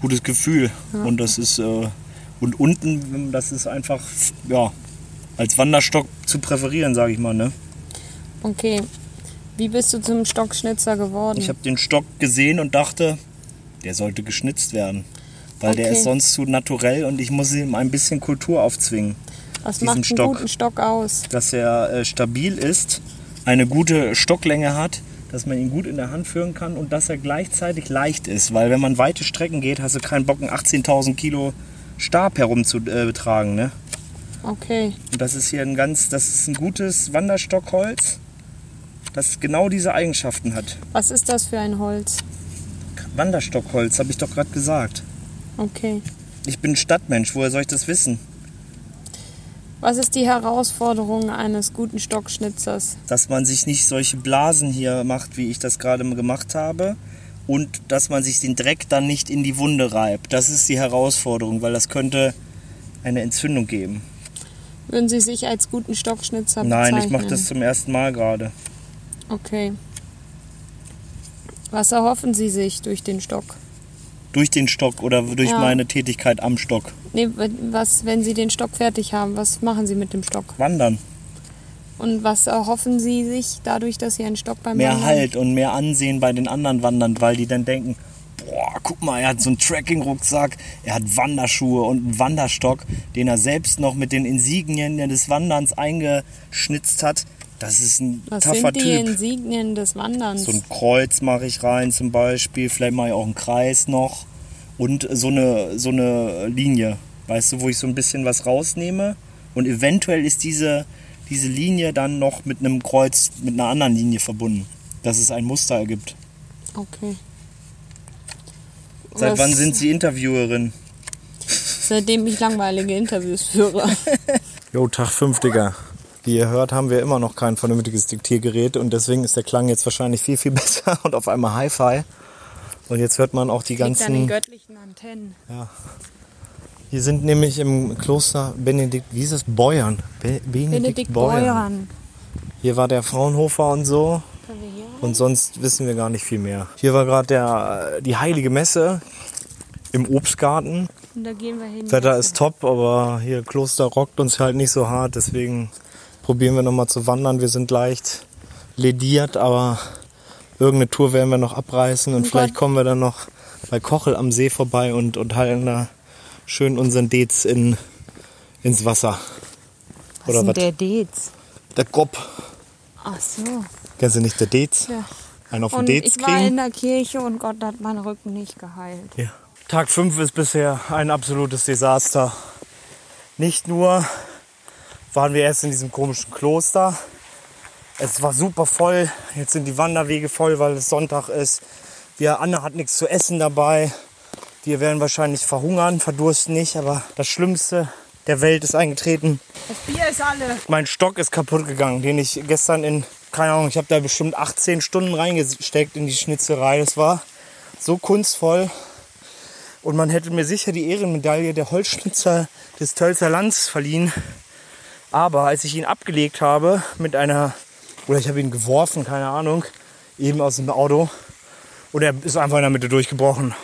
gutes Gefühl. Und das ist äh, und unten, das ist einfach ja als Wanderstock zu präferieren, sage ich mal. Ne? Okay. Wie bist du zum Stockschnitzer geworden? Ich habe den Stock gesehen und dachte, der sollte geschnitzt werden, weil der Okay. ist sonst zu naturell und ich muss ihm ein bisschen Kultur aufzwingen. Was macht einen Stock. guten Stock aus? dass er äh, stabil ist, eine gute Stocklänge hat, dass man ihn gut in der Hand führen kann und dass er gleichzeitig leicht ist. Weil wenn man weite Strecken geht, hast du keinen Bock, einen 18.000 Kilo Stab herumzutragen. Äh, tragen, ne? Okay. Und das ist hier ein ganz, das ist ein gutes Wanderstockholz, das genau diese Eigenschaften hat. Was ist das für ein Holz? Wanderstockholz, habe ich doch gerade gesagt. Okay. Ich bin Stadtmensch, woher soll ich das wissen? Was ist die Herausforderung eines guten Stockschnitzers? dass man sich nicht solche Blasen hier macht, wie ich das gerade gemacht habe. Und dass man sich den Dreck dann nicht in die Wunde reibt. Das ist die Herausforderung, weil das könnte eine Entzündung geben. Würden Sie sich als guten Stockschnitzer Nein, bezeichnen? ich mache das zum ersten Mal gerade. Okay. Was erhoffen Sie sich durch den Stock? Durch den Stock oder durch Ja. meine Tätigkeit am Stock. Nee, was, wenn Sie den Stock fertig haben, was machen Sie mit dem Stock? Wandern. Und was erhoffen Sie sich dadurch, dass Sie einen Stock beim Mehr Wandern... Halt und mehr Ansehen bei den anderen Wandern, weil die dann denken, boah, guck mal, er hat so einen Trekking-Rucksack, er hat Wanderschuhe und einen Wanderstock, den er selbst noch mit den Insignien des Wanderns eingeschnitzt hat. Das ist ein Was taffer sind die Typ. Insignien des Wanderns? So ein Kreuz mache ich rein zum Beispiel, vielleicht mache ich auch einen Kreis noch und so eine, so eine Linie, weißt du, wo ich so ein bisschen was rausnehme und eventuell ist diese, diese Linie dann noch mit einem Kreuz, mit einer anderen Linie verbunden, dass es ein Muster ergibt. Okay. Seit Was- wann sind Sie Interviewerin? Seitdem ich langweilige Interviews führe. Jo, Tag 5, Digga. Wie ihr hört, haben wir immer noch kein vernünftiges Diktiergerät und deswegen ist der Klang jetzt wahrscheinlich viel, viel besser und auf einmal Hi-Fi. Und jetzt hört man auch die Liegt an den ganzen... göttlichen Antennen. Wir sind nämlich im Kloster Benedikt, wie ist es? Beuern. Be Benedikt, Benedikt Beuern. Hier war der Fraunhofer und so. Hier? Und sonst wissen wir gar nicht viel mehr. Hier war gerade die heilige Messe im Obstgarten. Und da gehen wir hin. Wetter ist top, aber hier Kloster rockt uns halt nicht so hart. Deswegen probieren wir nochmal zu wandern. Wir sind leicht lediert, aber irgendeine Tour werden wir noch abreißen. Und Oh vielleicht Gott. kommen wir dann noch bei Kochel am See vorbei und, und halten da schön unseren Dez in, ins Wasser. Was Oder ist was? der Dez? Der Gob. Ach so. Kennst du nicht der Dez? Ja. Einen auf den Und Dez ich war in der Kirche und Gott hat meinen Rücken nicht geheilt. Ja. Tag 5 ist bisher ein absolutes Desaster. Nicht nur waren wir erst in diesem komischen Kloster. Es war super voll. Jetzt sind die Wanderwege voll, weil es Sonntag ist. Wir, Anne hat nichts zu essen dabei. Wir werden wahrscheinlich verhungern, verdursten nicht. Aber das Schlimmste der Welt ist eingetreten. Das Bier ist alle. Mein Stock ist kaputt gegangen, den ich gestern in, keine Ahnung, ich habe da bestimmt 18 Stunden reingesteckt in die Schnitzerei. Das war so kunstvoll. Und man hätte mir sicher die Ehrenmedaille der Holzschnitzer des Tölzer Lands verliehen, Aber als ich ihn abgelegt habe mit einer, oder ich habe ihn geworfen, keine Ahnung, eben aus dem Auto, und er ist einfach in der Mitte durchgebrochen.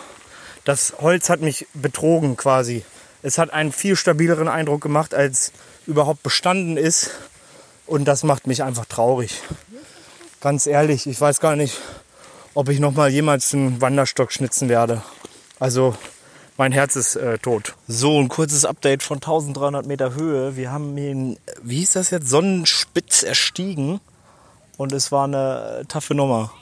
Das Holz hat mich betrogen quasi. Es hat einen viel stabileren Eindruck gemacht, als überhaupt bestanden ist. Und das macht mich einfach traurig. Ganz ehrlich, ich weiß gar nicht, ob ich noch mal jemals einen Wanderstock schnitzen werde. Also mein Herz ist äh, tot. So, ein kurzes Update von 1300 Meter Höhe. Wir haben ihn, wie hieß das jetzt, Sonnenspitz erstiegen. Und es war eine taffe Nummer.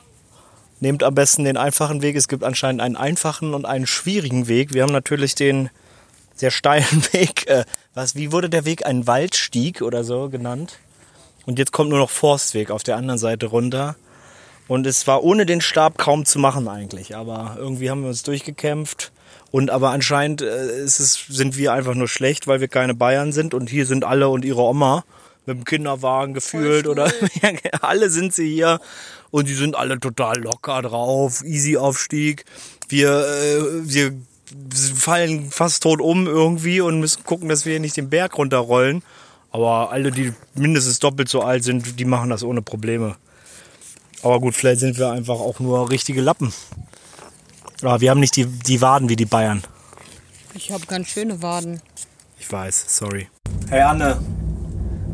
Nehmt am besten den einfachen Weg. Es gibt anscheinend einen einfachen und einen schwierigen Weg. Wir haben natürlich den sehr steilen Weg. Äh, was, wie wurde der Weg? Ein Waldstieg oder so genannt. Und jetzt kommt nur noch Forstweg auf der anderen Seite runter. Und es war ohne den Stab kaum zu machen eigentlich. Aber irgendwie haben wir uns durchgekämpft. Und aber anscheinend äh, es, sind wir einfach nur schlecht, weil wir keine Bayern sind. Und hier sind alle und ihre Oma mit dem Kinderwagen gefühlt oder alle sind sie hier und die sind alle total locker drauf, easy Aufstieg. Wir, äh, wir fallen fast tot um irgendwie und müssen gucken, dass wir hier nicht den Berg runterrollen. Aber alle, die mindestens doppelt so alt sind, die machen das ohne Probleme. Aber gut, vielleicht sind wir einfach auch nur richtige Lappen. Aber wir haben nicht die, die Waden wie die Bayern. Ich habe ganz schöne Waden. Ich weiß, sorry. Hey Anne,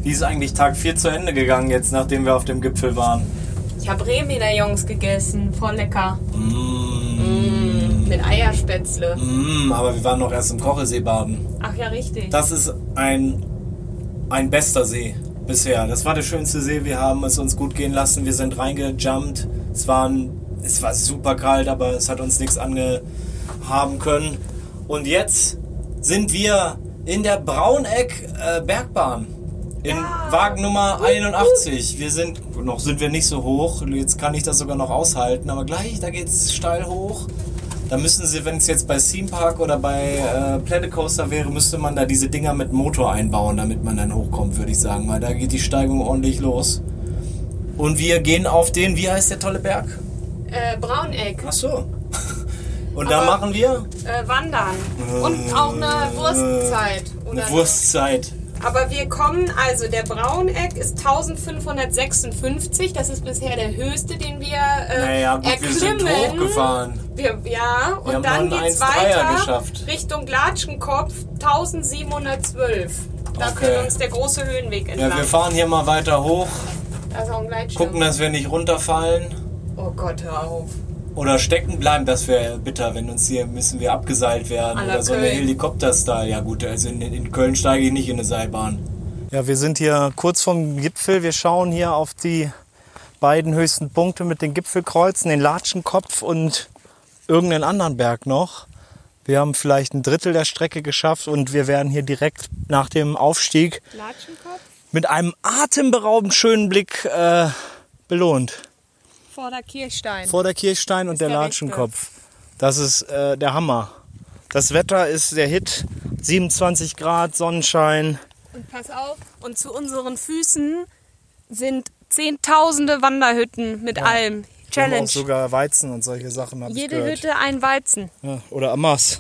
wie ist eigentlich Tag 4 zu Ende gegangen jetzt, nachdem wir auf dem Gipfel waren? Ich habe Rehmedaillons gegessen, voll lecker. Mm. Mit Eierspätzle. Mm, aber wir waren noch erst im Kochelsee baden. Ach ja, richtig. Das ist ein, ein bester See bisher. Das war der schönste See. Wir haben es uns gut gehen lassen. Wir sind reingejumpt. Es, waren, es war super kalt, aber es hat uns nichts angehaben können. Und jetzt sind wir in der Brauneck äh, Bergbahn. In Wagen Nummer 81. Wir sind, noch sind wir nicht so hoch. Jetzt kann ich das sogar noch aushalten. Aber gleich, da geht es steil hoch. Da müssen sie, wenn es jetzt bei Theme Park oder bei äh, Planet Coaster wäre, müsste man da diese Dinger mit Motor einbauen, damit man dann hochkommt, würde ich sagen. Weil da geht die Steigung ordentlich los. Und wir gehen auf den, wie heißt der tolle Berg? Äh, Brauneck. Ach so. Und da machen wir Äh, wandern. Und auch eine Wurstzeit. Oder eine Wurstzeit. Aber wir kommen, also der Brauneck ist 1556. Das ist bisher der höchste, den wir äh, Naja, gut, wir sind erklimmen. hochgefahren. Wir, ja, und haben dann geht's 1,3er weiter. Richtung Latschenkopf 1712. Da Okay. führt uns der große Höhenweg entlang. Ja, wir fahren hier mal weiter hoch, da ist auch ein Gleitschirm. gucken, dass wir nicht runterfallen. Oh Gott, hör auf. Oder stecken bleiben, das wäre bitter, wenn uns hier müssen wir abgeseilt werden. La Oder so eine. Helikopter-Style. Ja gut, also in, in Köln steige ich nicht in eine Seilbahn. Ja, wir sind hier kurz vom Gipfel. Wir schauen hier auf die beiden höchsten Punkte mit den Gipfelkreuzen, den Latschenkopf und irgendeinen anderen Berg noch. Wir haben vielleicht ein Drittel der Strecke geschafft und wir werden hier direkt nach dem Aufstieg Latschenkopf? mit einem atemberaubend schönen Blick äh, belohnt. Vor der Kirchstein. Vor der Kirchstein und der, der Latschenkopf. Das ist äh, der Hammer. Das Wetter ist der Hit. 27 Grad, Sonnenschein. Und pass auf, und zu unseren Füßen sind zehntausende Wanderhütten mit allem. Wir haben Challenge. auch sogar Weizen und solche Sachen. Jede gehört. Hütte ein Weizen. Ja, oder Amas.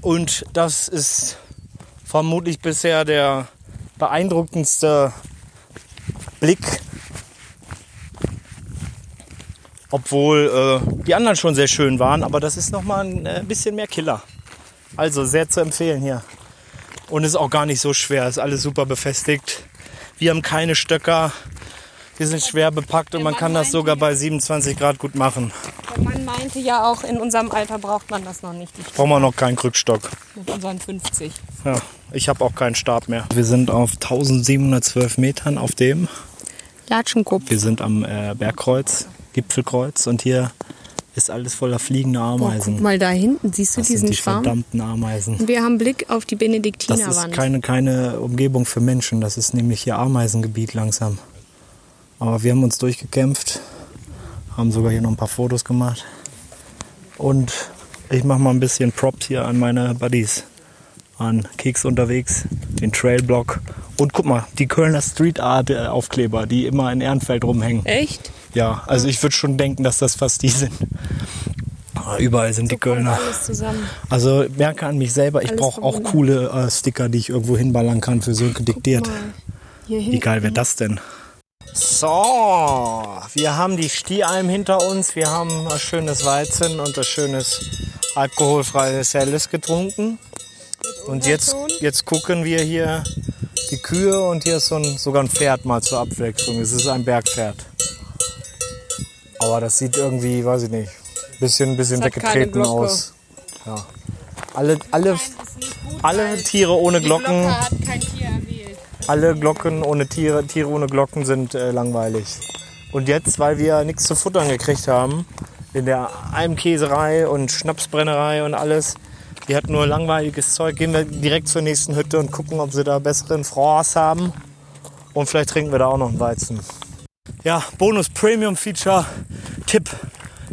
Und das ist vermutlich bisher der beeindruckendste Blick. Obwohl äh, die anderen schon sehr schön waren, aber das ist nochmal ein äh, bisschen mehr Killer. Also sehr zu empfehlen hier. Und ist auch gar nicht so schwer, ist alles super befestigt. Wir haben keine Stöcker, wir sind schwer bepackt und man kann das sogar bei 27 Grad gut machen. Der Mann meinte ja auch, in unserem Alter braucht man das noch nicht. Ich Brauchen wir noch keinen Krückstock. mit unseren 50. Ja, ich habe auch keinen Stab mehr. Wir sind auf 1712 Metern auf dem. Latschenkopf. Wir sind am äh, Bergkreuz, Gipfelkreuz und hier ist alles voller fliegender Oh, guck Ameisen. mal da hinten, siehst du das sind diesen die Schwarm? verdammten Ameisen. Wir haben Blick auf die Das ist Benediktinerwand. keine, keine Umgebung für Menschen, das ist nämlich hier Ameisengebiet langsam. Aber wir haben uns durchgekämpft, haben sogar hier noch ein paar Fotos gemacht. Und ich mache mal ein bisschen Props hier an meine Buddies. An Keks unterwegs, den Trailblock und guck mal, die Kölner Street Art äh, Aufkleber, die immer in Ehrenfeld rumhängen. Echt? Ja, also ich würde schon denken, dass das fast die sind. Ah, Überall sind die Kölner. Also merke an mich selber, ich brauche auch coole äh, Sticker, die ich irgendwo hinballern kann für Sönke diktiert. Wie geil wäre das denn? So, wir haben die Stiealm hinter uns, wir haben ein schönes Weizen und ein schönes alkoholfreies Helles getrunken. Und jetzt, jetzt gucken wir hier die Kühe und hier ist so ein, sogar ein Pferd mal zur Abwechslung. Es ist ein Bergpferd. Aber das sieht irgendwie, weiß ich nicht, bisschen, bisschen keine weggetreten aus. Ja. Alle, alle, alle Tiere ohne Glocken. Alle Glocken ohne Tiere, Tiere ohne Glocken sind äh, langweilig. Und jetzt, weil wir nichts zu futtern gekriegt haben, in der Almkäserei und Schnapsbrennerei und alles, die hat nur langweiliges Zeug, gehen wir direkt zur nächsten Hütte und gucken, ob sie da besseren Froids haben. Und vielleicht trinken wir da auch noch einen Weizen. Ja, Bonus Premium Feature Tipp.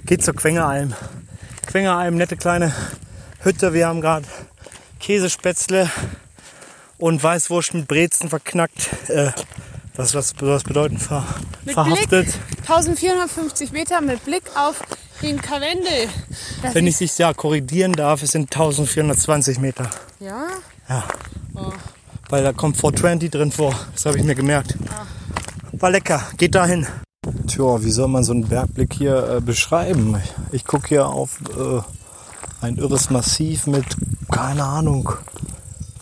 Geht zur Quengealm. Quengealm, nette kleine Hütte. Wir haben gerade Käsespätzle und Weißwurst mit Brezen verknackt. Äh, was, was soll das bedeuten? Ver, verhaftet. Blick 1450 Meter mit Blick auf den Karwendel. Das Wenn ich dich ja korrigieren darf, es sind 1420 Meter. ja, Ja. Weil da kommt 420 drin vor. Das habe ich mir gemerkt. War lecker. Geht dahin. Tja, wie soll man so einen Bergblick hier äh, beschreiben? Ich, ich gucke hier auf äh, ein irres Massiv mit, keine Ahnung,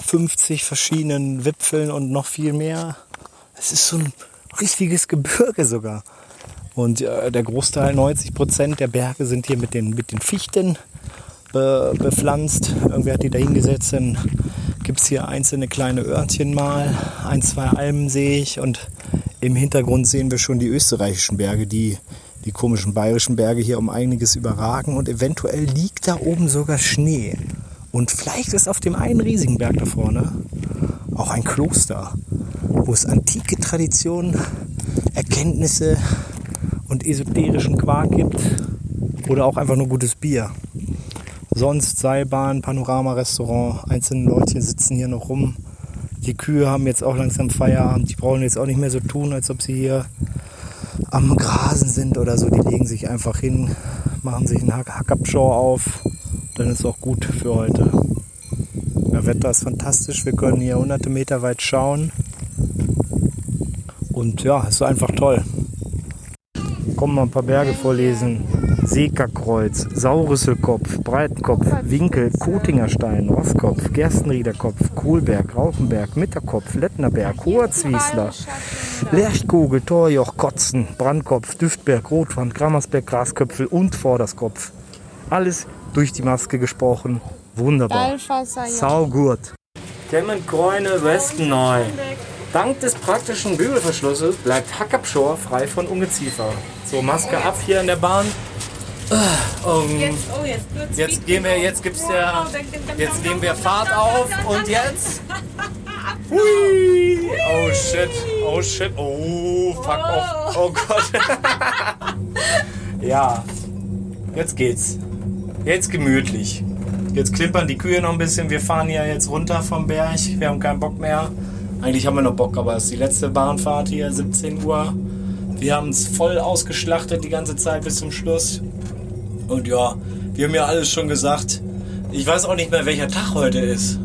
50 verschiedenen Wipfeln und noch viel mehr. Es ist so ein richtiges Gebirge sogar. Und äh, der Großteil, 90 Prozent der Berge sind hier mit den, mit den Fichten be, bepflanzt. Irgendwer hat die da hingesetzt. Dann gibt es hier einzelne kleine Örtchen mal. Ein, zwei Almen sehe ich. Und im Hintergrund sehen wir schon die österreichischen Berge, die die komischen bayerischen Berge hier um einiges überragen. Und eventuell liegt da oben sogar Schnee. Und vielleicht ist auf dem einen riesigen Berg da vorne auch ein Kloster, wo es antike Traditionen, Erkenntnisse und esoterischen Quark gibt. Oder auch einfach nur gutes Bier. Sonst Seilbahn, Panorama-Restaurant, einzelne Leute sitzen hier noch rum. Die Kühe haben jetzt auch langsam Feierabend. Die brauchen jetzt auch nicht mehr so tun, als ob sie hier am Grasen sind oder so. Die legen sich einfach hin, machen sich einen Hack Hackabschau auf. Dann ist auch gut für heute. Das Wetter ist fantastisch. Wir können hier hunderte Meter weit schauen. Und ja, ist einfach toll. Kommen mal ein paar Berge vorlesen. Seekakreuz, Saurüsselkopf, Breitenkopf, Winkel, Kotingerstein, Rosskopf, Gerstenriederkopf, Kohlberg, Rauchenberg, Mitterkopf, Lettnerberg, Hoher Zwiesler, Lerchkogel, Torjoch, Kotzen, Brandkopf, Düftberg, Rotwand, Grammersberg, Grasköpfel und Vorderskopf. Alles durch die Maske gesprochen. Wunderbar. Alpha Saugut. Demmentkreune Westenneu. Dank des praktischen Bügelverschlusses bleibt Hackabschor frei von Ungeziefer. So, Maske ab hier in der Bahn. Ah, um, oh, jetzt, wird's jetzt gehen wir, jetzt gibt's jetzt nehmen wir Fahrt auf und jetzt. Hui. Oh shit, oh shit, oh fuck off, oh Gott. ja, jetzt geht's. Jetzt gemütlich. Jetzt klimpern die Kühe noch ein bisschen. Wir fahren hier jetzt runter vom Berg. Wir haben keinen Bock mehr. Eigentlich haben wir noch Bock, aber es ist die letzte Bahnfahrt hier, 17 Uhr. Wir haben es voll ausgeschlachtet die ganze Zeit bis zum Schluss. Und ja, wir haben ja alles schon gesagt. Ich weiß auch nicht mehr, welcher Tag heute ist.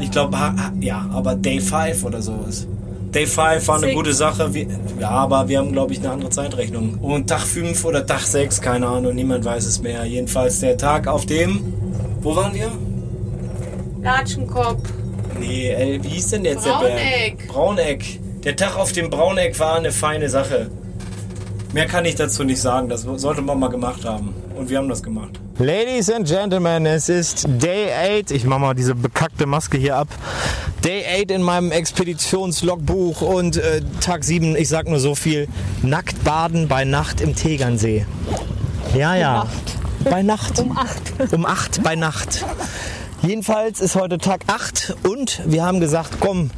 Ich glaube, ja, aber Day 5 oder sowas. Day 5 war eine Six. gute Sache. Wir, ja, aber wir haben, glaube ich, eine andere Zeitrechnung. Und Tag 5 oder Tag 6, keine Ahnung, niemand weiß es mehr. Jedenfalls der Tag auf dem. Wo waren wir? Latschenkopf. Nee, ey, wie hieß denn jetzt der Brauneck. Berg? Brauneck. Der Tag auf dem Brauneck war eine feine Sache. Mehr kann ich dazu nicht sagen. Das sollte man mal gemacht haben. Und wir haben das gemacht. Ladies and Gentlemen, es ist Day 8. Ich mache mal diese bekackte Maske hier ab. Day 8 in meinem Expeditionslogbuch und äh, Tag 7, ich sag nur so viel, nackt baden bei Nacht im Tegernsee. Ja, ja. Bei Nacht. Um 8. Um 8 bei Nacht. Jedenfalls ist heute Tag 8 und wir haben gesagt, komm,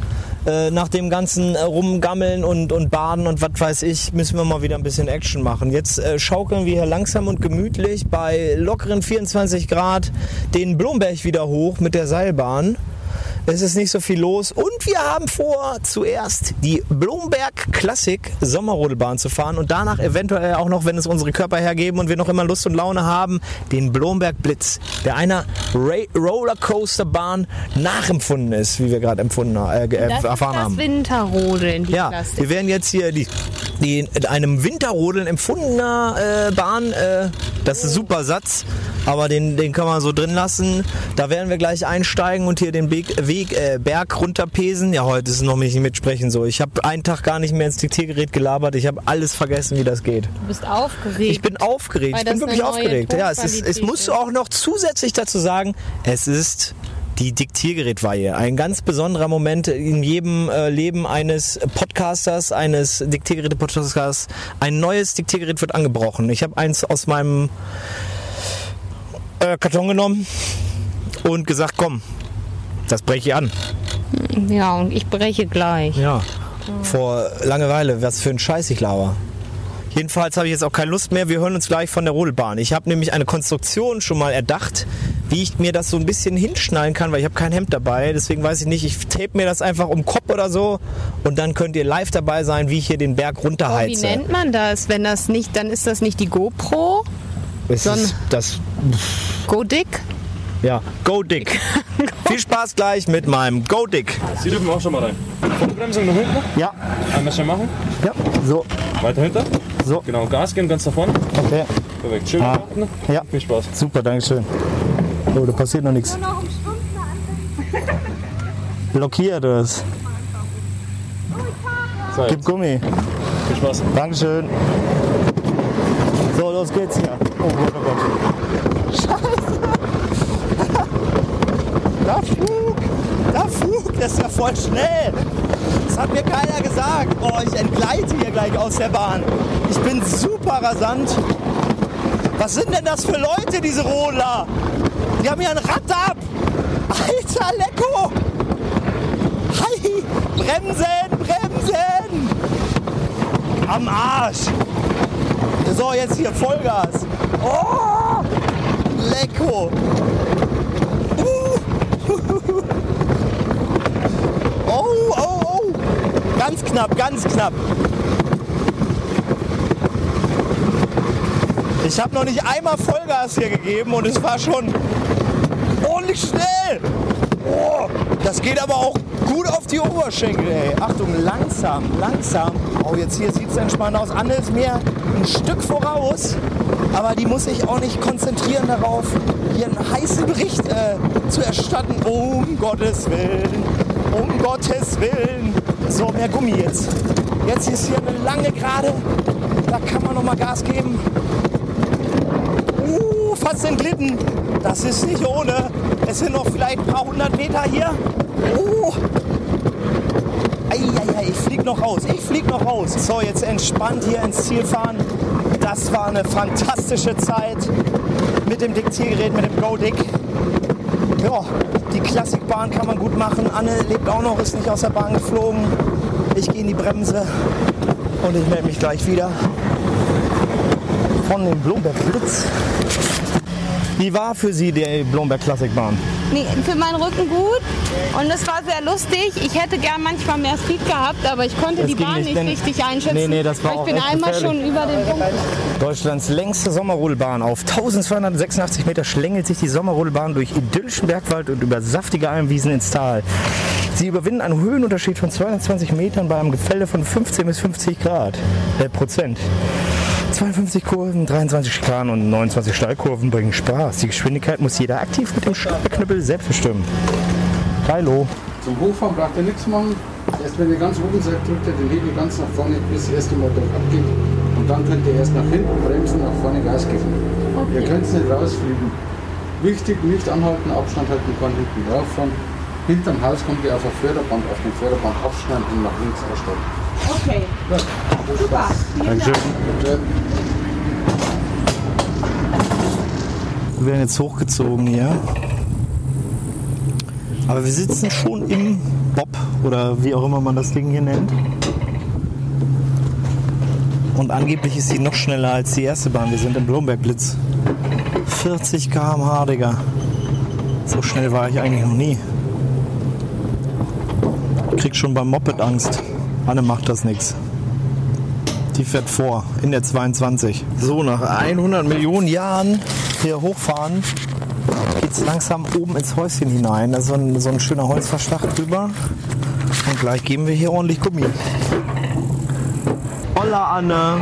äh, nach dem ganzen äh, Rumgammeln und, und Baden und was weiß ich, müssen wir mal wieder ein bisschen Action machen. Jetzt äh, schaukeln wir hier langsam und gemütlich bei lockeren 24 Grad den Blomberg wieder hoch mit der Seilbahn. Es ist nicht so viel los. Und wir haben vor, zuerst die Blomberg Classic Sommerrodelbahn zu fahren und danach eventuell auch noch, wenn es unsere Körper hergeben und wir noch immer Lust und Laune haben, den Blomberg Blitz, der einer Rollercoasterbahn nachempfunden ist, wie wir gerade empfunden, äh, äh, Das ist erfahren das haben. Winterrodeln, die Ja, Klasse. wir werden jetzt hier die, die in einem Winterrodeln empfundener äh, Bahn. Äh, das ist ein super Satz, aber den, den kann man so drin lassen. Da werden wir gleich einsteigen und hier den Weg, Weg äh, Berg runterpesen. Ja, heute ist noch nicht mitsprechen so. Ich habe einen Tag gar nicht mehr ins Diktiergerät gelabert. Ich habe alles vergessen, wie das geht. Du bist aufgeregt. Ich bin aufgeregt. Weil ich bin wirklich aufgeregt. Ja, es, ist, es muss auch noch zusätzlich dazu sagen, es ist die Diktiergerätweihe. Ein ganz besonderer Moment in jedem äh, Leben eines Podcasters, eines Diktiergeräte-Podcasters. Ein neues Diktiergerät wird angebrochen. Ich habe eins aus meinem äh, Karton genommen und gesagt, komm, das breche ich an. ja, und ich breche gleich. Ja. Vor Langeweile, was für ein Scheiß ich laber. Jedenfalls habe ich jetzt auch keine Lust mehr. Wir hören uns gleich von der Rodelbahn. Ich habe nämlich eine Konstruktion schon mal erdacht, wie ich mir das so ein bisschen hinschnallen kann, weil ich habe kein Hemd dabei. Deswegen weiß ich nicht, ich tape mir das einfach um den Kopf oder so und dann könnt ihr live dabei sein, wie ich hier den Berg Wie runterheize. nennt man das? Wenn das nicht, dann ist das nicht die GoPro? Ist das, Go Dick? Ja, Go Dick. Viel Spaß gleich mit meinem Go Dick. Sie dürfen auch schon mal rein. Vollbremsung nach hinten. Ja, Einmal schon machen. ja, so, Weiter hinter. so, Genau, Gas geben, ganz vorne. okay. Perfekt. Schön warten. Ja. Viel Spaß. Super, Dankeschön. Oh, da passiert noch nichts. Blockiert es. So, Gib. Gummi. Viel Spaß. Dankeschön. So, los geht's hier. Oh Gott, oh Gott. Da Flug. Da Flug. Das ist ja voll schnell. Das hat mir keiner gesagt. Oh, ich entgleite hier gleich aus der Bahn. Ich bin super rasant. Was sind denn das für Leute, diese Rodler? Die haben ja ein Rad ab. Alter Lecko. Hi. Bremsen, bremsen. Am Arsch. So, jetzt hier Vollgas. Oh, Lecko. Oh, oh, oh. Ganz knapp, ganz knapp. Ich habe noch nicht einmal Vollgas hier gegeben und es war schon ordentlich schnell. Oh, das geht aber auch gut auf die Oberschenkel, ey. Achtung, langsam, langsam. Oh, jetzt hier sieht es entspannt aus. Anne ist mir ein Stück voraus, aber die muss sich auch nicht konzentrieren darauf, hier einen heißen Bericht äh, zu erstatten. Um Gottes Willen, um Gottes Willen. So, mehr Gummi jetzt. Jetzt ist hier eine lange Gerade. Da kann man noch mal Gas geben. Uh, fast entglitten. Das ist nicht ohne. Es sind noch vielleicht ein paar hundert Meter hier. Uh. Eieiei, ich flieg noch raus. Ich flieg noch raus. So, jetzt entspannt hier ins Ziel fahren. Das war eine fantastische Zeit mit dem Diktiergerät, mit dem Go-Dick. Ja, die Klassikbahn kann man gut machen. Anne lebt auch noch, ist nicht aus der Bahn geflogen. Ich gehe in die Bremse und ich melde mich gleich wieder von dem Blomberg Blitz. Wie war für Sie die Blomberg Klassikbahn? Nee, für meinen Rücken gut. Und es war sehr lustig. Ich hätte gern manchmal mehr Speed gehabt, aber ich konnte Es die Bahn nicht, nicht, richtig einschätzen. Nee, nee, das war ich auch bin einmal gefährlich. schon über den Punkt. Deutschlands längste Sommerrodelbahn. Auf 1286 Meter schlängelt sich die Sommerrodelbahn durch idyllischen Bergwald und über saftige Almwiesen ins Tal. Sie überwinden einen Höhenunterschied von 220 Metern bei einem Gefälle von 15 bis 50 Grad. Äh, Prozent. 52 Kurven, 23 Schikanen und 29 Steilkurven bringen Spaß. Die Geschwindigkeit muss jeder aktiv mit dem Steuerknüppel selbst bestimmen. Hallo. Zum Hochfahren braucht ihr nichts machen. Erst wenn ihr ganz oben seid, drückt ihr den Hebel ganz nach vorne, bis das erste Mal Druck abgeht. Und dann könnt ihr erst nach hinten bremsen, nach vorne Gas geben. Ihr könnt nicht rausfliegen. Wichtig, nicht anhalten, Abstand halten, kann hinten drauf fahren. Hinterm Haus kommt ihr auf ein Förderband, auf dem Förderband abschneiden und nach links aussteigen. Okay, super. Dankeschön. Wir werden jetzt hochgezogen hier. Aber wir sitzen schon im Bob oder wie auch immer man das Ding hier nennt. Und angeblich ist sie noch schneller als die erste Bahn. Wir sind im Blomberg Blitz. 40 km/h, Digga. So schnell war ich eigentlich noch nie. krieg schon beim Moped Angst. Anne macht das nix. Die fährt vor in der 22. So, nach 100 Millionen Jahren hier hochfahren, geht's langsam oben ins Häuschen hinein. Da ist so ein, so ein schöner Holzverschlag drüber. Und gleich geben wir hier ordentlich Gummi. Holla, Anne.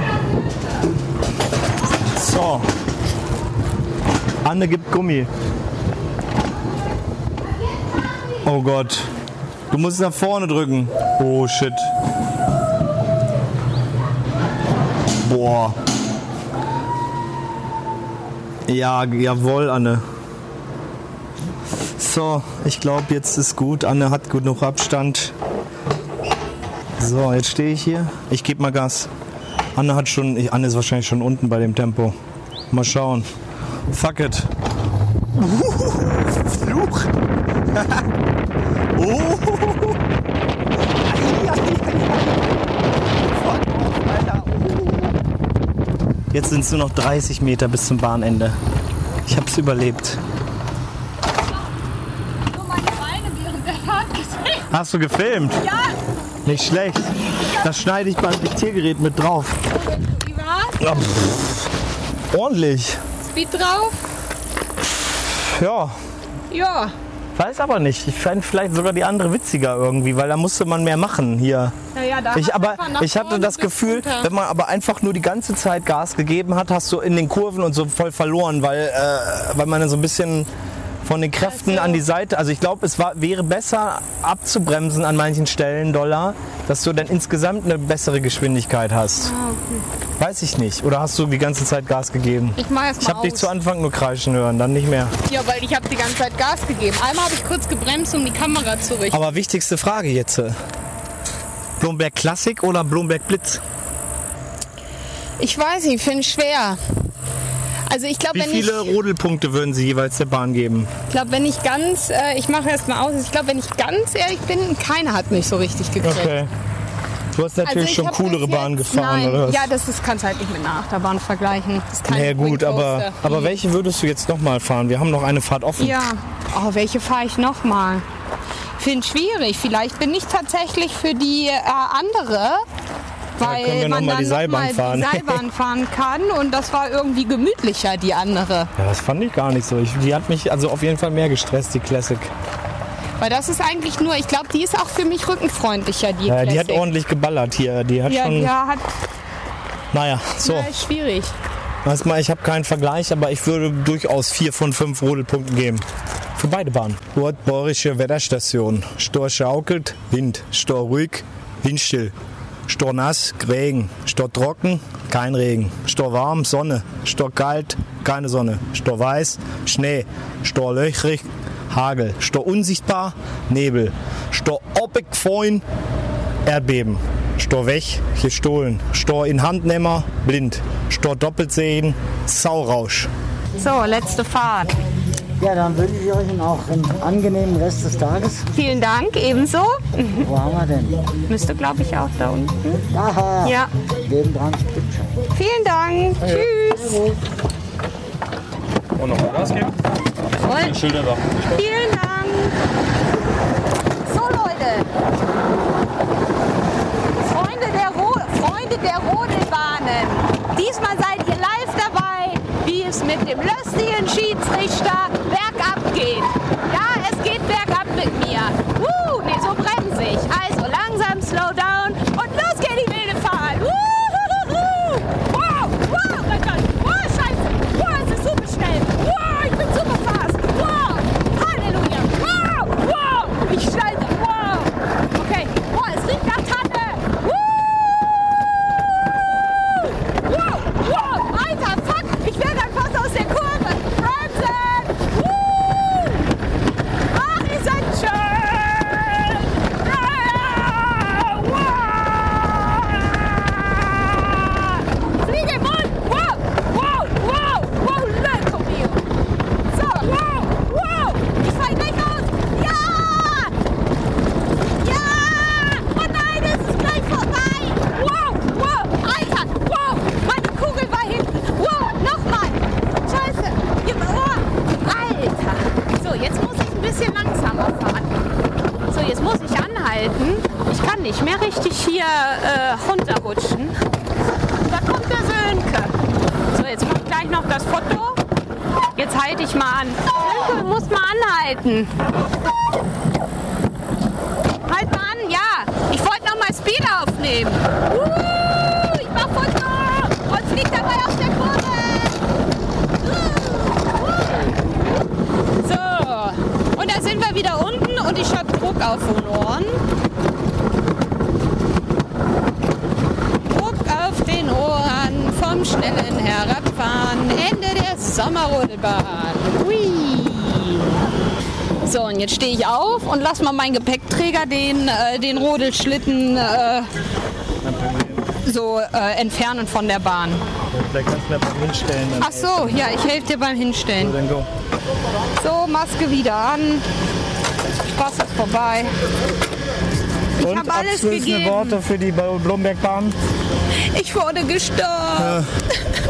So. Anne gibt Gummi. Oh Gott. Du musst nach vorne drücken. Oh shit. Boah. Ja, jawohl, Anne. So, ich glaube, jetzt ist gut. Anne hat genug Abstand. So, jetzt stehe ich hier. Ich gebe mal Gas. Anne hat schon, ich- Anne ist wahrscheinlich schon unten bei dem Tempo. Mal schauen. Fuck it. Fluch. oh. Jetzt sind es nur noch 30 Meter bis zum Bahnende. Ich habe es überlebt. Hast du gefilmt? Ja. Nicht schlecht. Das schneide ich beim Diktiergerät mit drauf. Wie war's? Ja, pff. Ordentlich. Speed drauf? Ja. Ja. Weiß aber nicht. Ich fand vielleicht sogar die andere witziger irgendwie, weil da musste man mehr machen hier. Naja, da Ich, aber ich hatte das Gefühl, runter. wenn man aber einfach nur die ganze Zeit Gas gegeben hat, hast du in den Kurven und so voll verloren, weil, äh, weil man dann so ein bisschen von den Kräften Also- an die Seite, also ich glaube, es war, wäre besser abzubremsen an manchen Stellen, Dollar, dass du dann insgesamt eine bessere Geschwindigkeit hast. Ah, Weiß ich nicht. Oder hast du die ganze Zeit Gas gegeben? Ich mach erst Ich mal habe dich zu Anfang nur kreischen hören, dann nicht mehr. Ja, weil ich habe die ganze Zeit Gas gegeben. Einmal habe ich kurz gebremst, um die Kamera zu richten. Aber wichtigste Frage jetzt. Blomberg Classic oder Blomberg Blitz? Ich weiß nicht, finde ich schwer. Also ich glaube, Wie wenn viele ich, Rodelpunkte würden Sie jeweils der Bahn geben? glaube, wenn ich ganz, äh, ich mache erst mal aus. Ich glaube, wenn ich ganz ehrlich bin, keiner hat mich so richtig gekriegt. Okay. Du hast natürlich Also ich schon coolere Bahnen gefahren, Nein. oder was? Ja, das ist, kannst halt nicht mit einer Achterbahn vergleichen. Das ist kein Ja gut, aber, aber welche würdest du jetzt nochmal fahren? Wir haben noch eine Fahrt offen. Ja. Oh, welche fahre ich nochmal? Finde schwierig. Vielleicht bin ich tatsächlich für die äh, andere. Weil noch man dann die Seilbahn fahren. die Seilbahn fahren kann und das war irgendwie gemütlicher, die andere. Ja, das fand ich gar nicht so. Ich, die hat mich also auf jeden Fall mehr gestresst, die Classic. Weil das ist eigentlich nur, ich glaube, die ist auch für mich rückenfreundlicher, die Ja, die hat ordentlich geballert hier. Die hat Ja, schon. ja, hat Naja, so. ja, ist schwierig. Erstmal, ich habe keinen Vergleich, aber ich würde durchaus vier von fünf Rodelpunkten geben. Für beide Bahnen. Borische Wetterstation. Stor schaukelt, Wind. Stor ruhig, windstill. Stor nass, Regen. Stor trocken, kein Regen. Stor warm, Sonne. Stor kalt, keine Sonne. Stor weiß, Schnee. Stor löchrig, Hagel. Stor unsichtbar, Nebel. Stor obeckfein, Erdbeben. Stor weg, gestohlen. Stor in Handnehmer, blind. Stor doppelt sehen, Saurausch. So, letzte Fahrt. Ja, dann wünsche ich euch auch einen angenehmen Rest des Tages. Vielen Dank, ebenso. Wo haben wir denn? Müsste, glaube ich, auch da unten. Aha, Ja, neben dran Stückchen. vielen Dank. Tschüss. Und noch mal Gas geben. Schilder da. vielen Dank. So, Leute. Freunde der, Ro Freunde der Rodelbahnen. Diesmal seid ihr live dabei, wie es mit dem lustigen Schiedsrichter bergab geht. Ja, es geht bergab mit mir. Uh, nee, so bremse ich. Also langsam, slow down und los geht die wilde Fahrt. Uhuhuhu. Wow, wow, mein Gott. Wow, scheiße. Wow, es ist super schnell. Wow, ich bin super fast. Wow, Halleluja. Wow, wow, ich schalte. Wow. Okay, wow, es riecht nach Tanne. Woo! Wow, wow, äh, runterrutschen. Da kommt der Sönke. So, jetzt mache ich gleich noch das Foto. Jetzt halte ich mal an. Sönke, du musst mal anhalten. Halt mal an, ja. Ich wollte noch mal Speed aufnehmen. Uh, ich mach Foto und flieg dabei auf der Kurve. Uh, So, und da sind wir wieder unten und ich habe Druck auf den Ohren. Druck auf den Ohren vom schnellen Herabfahren. Ende der Sommerrodelbahn. Hui. So, und jetzt stehe ich auf und lass mal meinen Gepäckträger den, äh, den Rodelschlitten äh, so äh, entfernen von der Bahn. Vielleicht kannst du mir mal hinstellen. Ach so, ja, ich helfe dir beim Hinstellen. So, Maske wieder an. Spaß ist vorbei. Ich Und habe alles abschließende gegeben. Worte für die Blombergbahn. Ich wurde gestorben.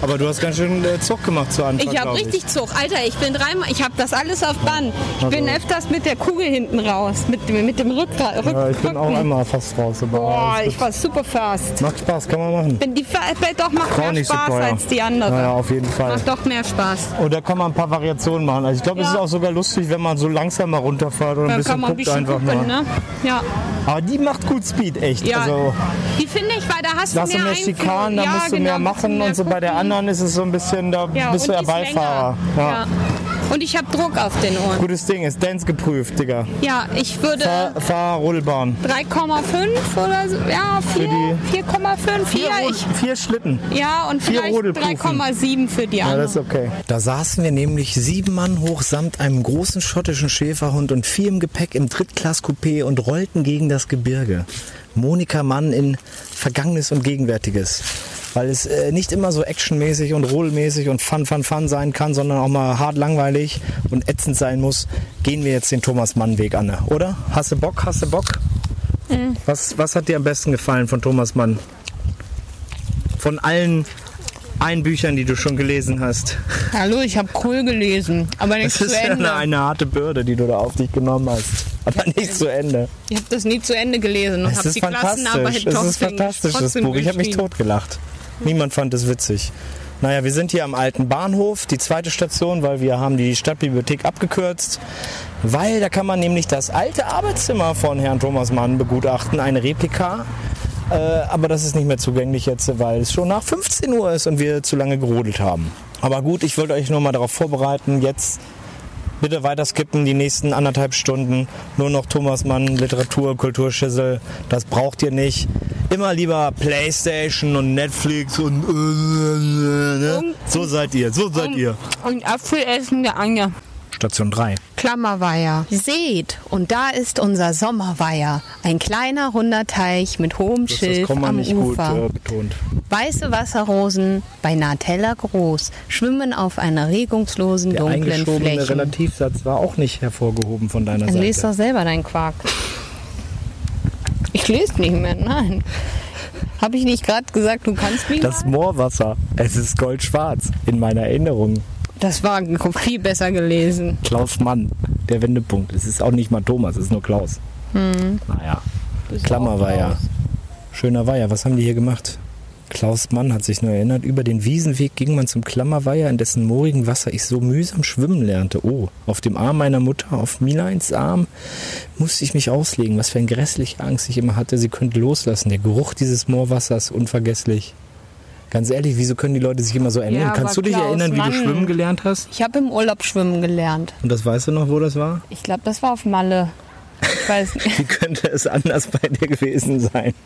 Aber du hast ganz schön äh, Zug gemacht zu Anfang, Ich habe richtig Zug. Alter, ich bin dreimal, ich habe das alles auf Band. Ich bin öfters mit der Kugel hinten raus, mit, dem- mit dem Rückgrat. Rück, Ja, ich bin auch Rücken. einmal fast raus. Aber Boah, es ich war super fast. macht Spaß, kann man machen. Bin die Fa- doch macht mehr nicht so Spaß als die andere. Naja, auf jeden Fall. Macht doch mehr Spaß. Und da kann man ein paar Variationen machen. Also ich glaube, es Ja. ist auch sogar lustig, wenn man so langsam mal runterfährt oder ein Da bisschen kann man ein guckt bisschen einfach gucken, mal. ne? Ja. Aber die macht gut Speed, echt. ja. Also die finde ich, weil da hast da du hast du mehr Einfluss. Schikanen, da ja, musst du genau, mehr ein machen und so bei der gucken. anderen ist es so ein bisschen, da Ja, bist du und ja ist Beifahrer. länger. Ja. Ja. Und ich habe Druck auf den Ohren. Gutes Ding, ist Dance geprüft, Digga. Ja, ich würde Fahr, fahr Rollbahn. 3,5 oder so. Ja, 4, die- 4,5. Vier, Ja, Rod- ich, vier Schlitten. ja, und vier vielleicht Rodelkufen. 3,7 für die Ja, anderen. das ist okay. Da saßen wir nämlich sieben Mann hoch samt einem großen schottischen Schäferhund und vier im Gepäck im Drittklass-Coupé und rollten gegen das Gebirge. Monika Mann in Vergangenes und Gegenwärtiges. Weil es äh, nicht immer so actionmäßig und rollmäßig und fun, fun, fun sein kann, sondern auch mal hart langweilig und ätzend sein muss, gehen wir jetzt den Thomas Mann Weg an, oder? Hast du Bock? Hast du Bock? Was, was hat dir am besten gefallen von Thomas Mann? Von allen Einbüchern, die du schon gelesen hast. Hallo, ich habe cool gelesen, aber nicht Das zu ist ja Ende. eine, eine harte Bürde, die du da auf dich genommen hast. Aber nicht zu Ende. Ich habe das nie zu Ende gelesen und habe die fantastisch. Klassenarbeit Es ist fantastisches trotzdem Buch. Ich habe mich totgelacht. Niemand fand es witzig. Naja, wir sind hier am alten Bahnhof, die zweite Station, weil wir haben die Stadtbibliothek abgekürzt. Weil da kann man nämlich das alte Arbeitszimmer von Herrn Thomas Mann begutachten, eine Replika. Äh, aber das ist nicht mehr zugänglich jetzt, weil es schon nach 15 Uhr ist und wir zu lange gerodelt haben. Aber gut, ich wollte euch nur mal darauf vorbereiten. Jetzt bitte weiter skippen, die nächsten anderthalb Stunden. Nur noch Thomas Mann, Literatur, Kulturschüssel. Das braucht ihr nicht. Immer lieber Playstation und Netflix und äh, ne? so seid ihr, so seid ihr. Und Apfel essen der Anja. Station 3. Klammerweiher. Seht, und da ist unser Sommerweiher. Ein kleiner runder Teich mit hohem Das Schilf am nicht gut Ufer. äh, betont. Weiße Wasserrosen, beinahe Teller groß, schwimmen auf einer regungslosen Der dunklen Fläche. Relativsatz war auch nicht hervorgehoben von deiner Dann lest Seite. doch selber deinen Quark. Ich lese nicht mehr, nein. Habe ich nicht gerade gesagt, du kannst mich Das? Moorwasser, es ist goldschwarz in meiner Erinnerung. Das war viel besser gelesen. Klaus Mann, der Wendepunkt. Es ist auch nicht mal Thomas, es ist nur Klaus. Naja, Klammer war ja. Schöner Weiher, was haben die hier gemacht? Klaus Mann hat sich nur erinnert, über den Wiesenweg ging man zum Klammerweiher, in dessen moorigen Wasser ich so mühsam schwimmen lernte. Oh, auf dem Arm meiner Mutter, auf Mileins Arm, musste ich mich auslegen. Was für eine grässliche Angst ich immer hatte, sie könnte loslassen. Der Geruch dieses Moorwassers, unvergesslich. Ganz ehrlich, wieso können die Leute sich immer so ändern? Ja, Kannst du dich Klaus erinnern, wie Mann. du schwimmen gelernt hast? Ich habe im Urlaub schwimmen gelernt. Und das weißt du noch, wo das war? Ich glaube, das war auf Malle. Ich weiß nicht. Wie könnte es anders bei dir gewesen sein?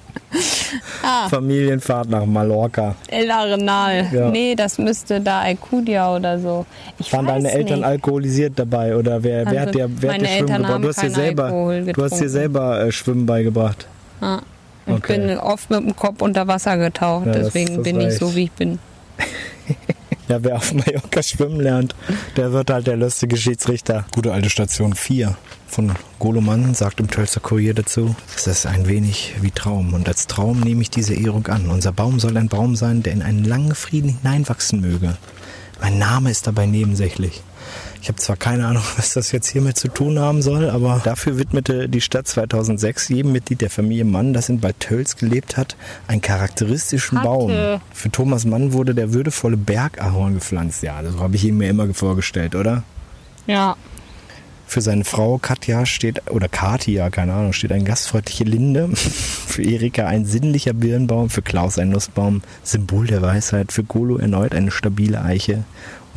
Ah. Familienfahrt nach Mallorca. El Arenal. Ja. Nee, das müsste da Alcudia oder so. Ich Waren deine Eltern nicht. alkoholisiert dabei oder wer, wer Also, hat dir, wer hat dir Schwimmen Eltern gebracht? Du hast dir selber, du hast dir selber äh, Schwimmen beigebracht. Ja. Ich Okay. bin oft mit dem Kopf unter Wasser getaucht, Ja, das- deswegen das bin ich reicht. so, wie ich bin. Ja, wer auf Mallorca schwimmen lernt, der wird halt der lustige Schiedsrichter. Gute alte Station 4 von Goloman sagt im Tölzer Kurier dazu, es ist ein wenig wie Traum und als Traum nehme ich diese Ehrung an. Unser Baum soll ein Baum sein, der in einen langen Frieden hineinwachsen möge. Mein Name ist dabei nebensächlich. Ich habe zwar keine Ahnung, was das jetzt hiermit zu tun haben soll, aber dafür widmete die Stadt 2006 jedem Mitglied der Familie Mann, das in Bad Tölz gelebt hat, einen charakteristischen Hatte. Baum. Für Thomas Mann wurde der würdevolle Bergahorn gepflanzt. Ja, das habe ich ihm mir immer vorgestellt, oder? Ja. Für seine Frau Katja steht, oder Katia, keine Ahnung, steht eine gastfreundliche Linde. Für Erika ein sinnlicher Birnbaum, für Klaus ein Nussbaum, Symbol der Weisheit. Für Golo erneut eine stabile Eiche.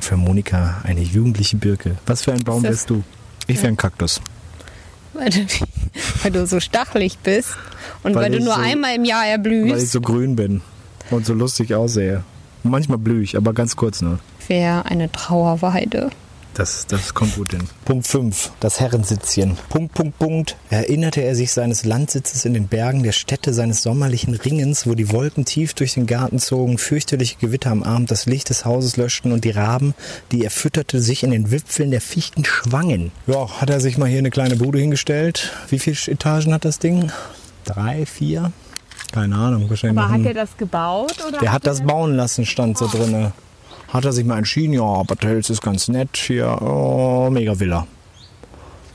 Für Monika eine jugendliche Birke. Was für ein Baum wärst du? Ich wäre ein Kaktus. Weil du, weil du so stachelig bist und Weil weil, du nur so- einmal im Jahr erblühst. Weil ich so grün bin und so lustig aussehe. Manchmal blühe ich, aber ganz kurz nur. wäre eine Trauerweide. Das, das kommt gut hin. Punkt 5. Das Herrensitzchen. Punkt, Punkt, Punkt. Erinnerte er sich seines Landsitzes in den Bergen, der Stätte seines sommerlichen Ringens, wo die Wolken tief durch den Garten zogen, fürchterliche Gewitter am Abend das Licht des Hauses löschten und die Raben, die er fütterte, sich in den Wipfeln der Fichten schwangen. Ja, hat er sich mal hier eine kleine Bude hingestellt. Wie viele Etagen hat das Ding? Drei, vier? Keine Ahnung, wahrscheinlich noch ein- das gebaut? Oder der hat das bauen lassen, stand so drinne. Hat er sich mal entschieden, ja, Bad Tölz ist ganz nett, hier, oh, mega Villa.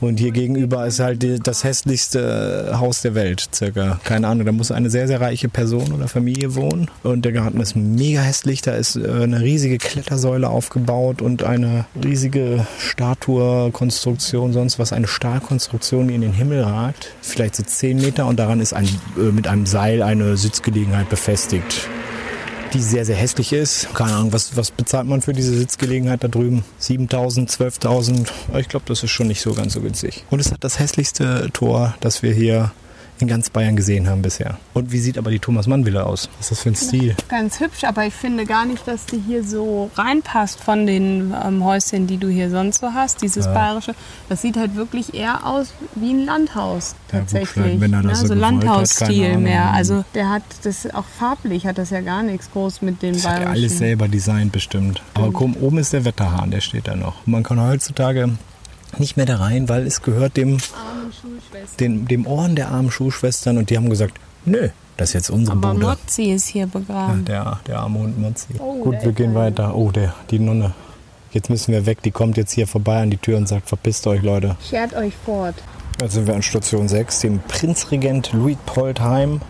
Und hier gegenüber ist halt die, das hässlichste Haus der Welt, circa. Keine Ahnung, da muss eine sehr, sehr reiche Person oder Familie wohnen. Und der Garten ist mega hässlich, da ist äh, eine riesige Klettersäule aufgebaut und eine riesige Statue-Konstruktion, sonst was, eine Stahlkonstruktion, die in den Himmel ragt. Vielleicht so 10 Meter und daran ist ein, äh, mit einem Seil eine Sitzgelegenheit befestigt die sehr, sehr hässlich ist. Keine Ahnung, was, was bezahlt man für diese Sitzgelegenheit da drüben? 7.000, 12.000? Ich glaube, das ist schon nicht so ganz so günstig. Und es hat das hässlichste Tor, das wir hier in ganz Bayern gesehen haben bisher. Und wie sieht aber die Thomas-Mann-Villa aus? Was ist das für ein Stil? Ganz hübsch, aber ich finde gar nicht, dass die hier so reinpasst von den ähm, Häuschen, die du hier sonst so hast. Dieses bayerische, das sieht halt wirklich eher aus wie ein Landhaus Ja, tatsächlich. das ne? so so hat, keine Landhausstil mehr. Also der hat das auch farblich hat das ja gar nichts groß mit den Das hat er bayerischen. alles selber designt bestimmt. Aber komm, oben ist der Wetterhahn, der steht da noch. Und man kann heutzutage nicht mehr da rein, weil es gehört dem, den, dem Ohren der armen Schuhschwestern und die haben gesagt, nö, das ist jetzt unsere Aber Bude. Mozzi ist hier Ja, begraben. der, der arme Hund Mozzi. Oh, Gut, der wir gehen ja- weiter. Oh, der, die Nonne. Jetzt müssen wir weg. Die kommt jetzt hier vorbei an die Tür und sagt, verpisst euch, Leute. Schert euch fort. Jetzt sind wir an Station 6, dem Prinzregent Luitpoldheim.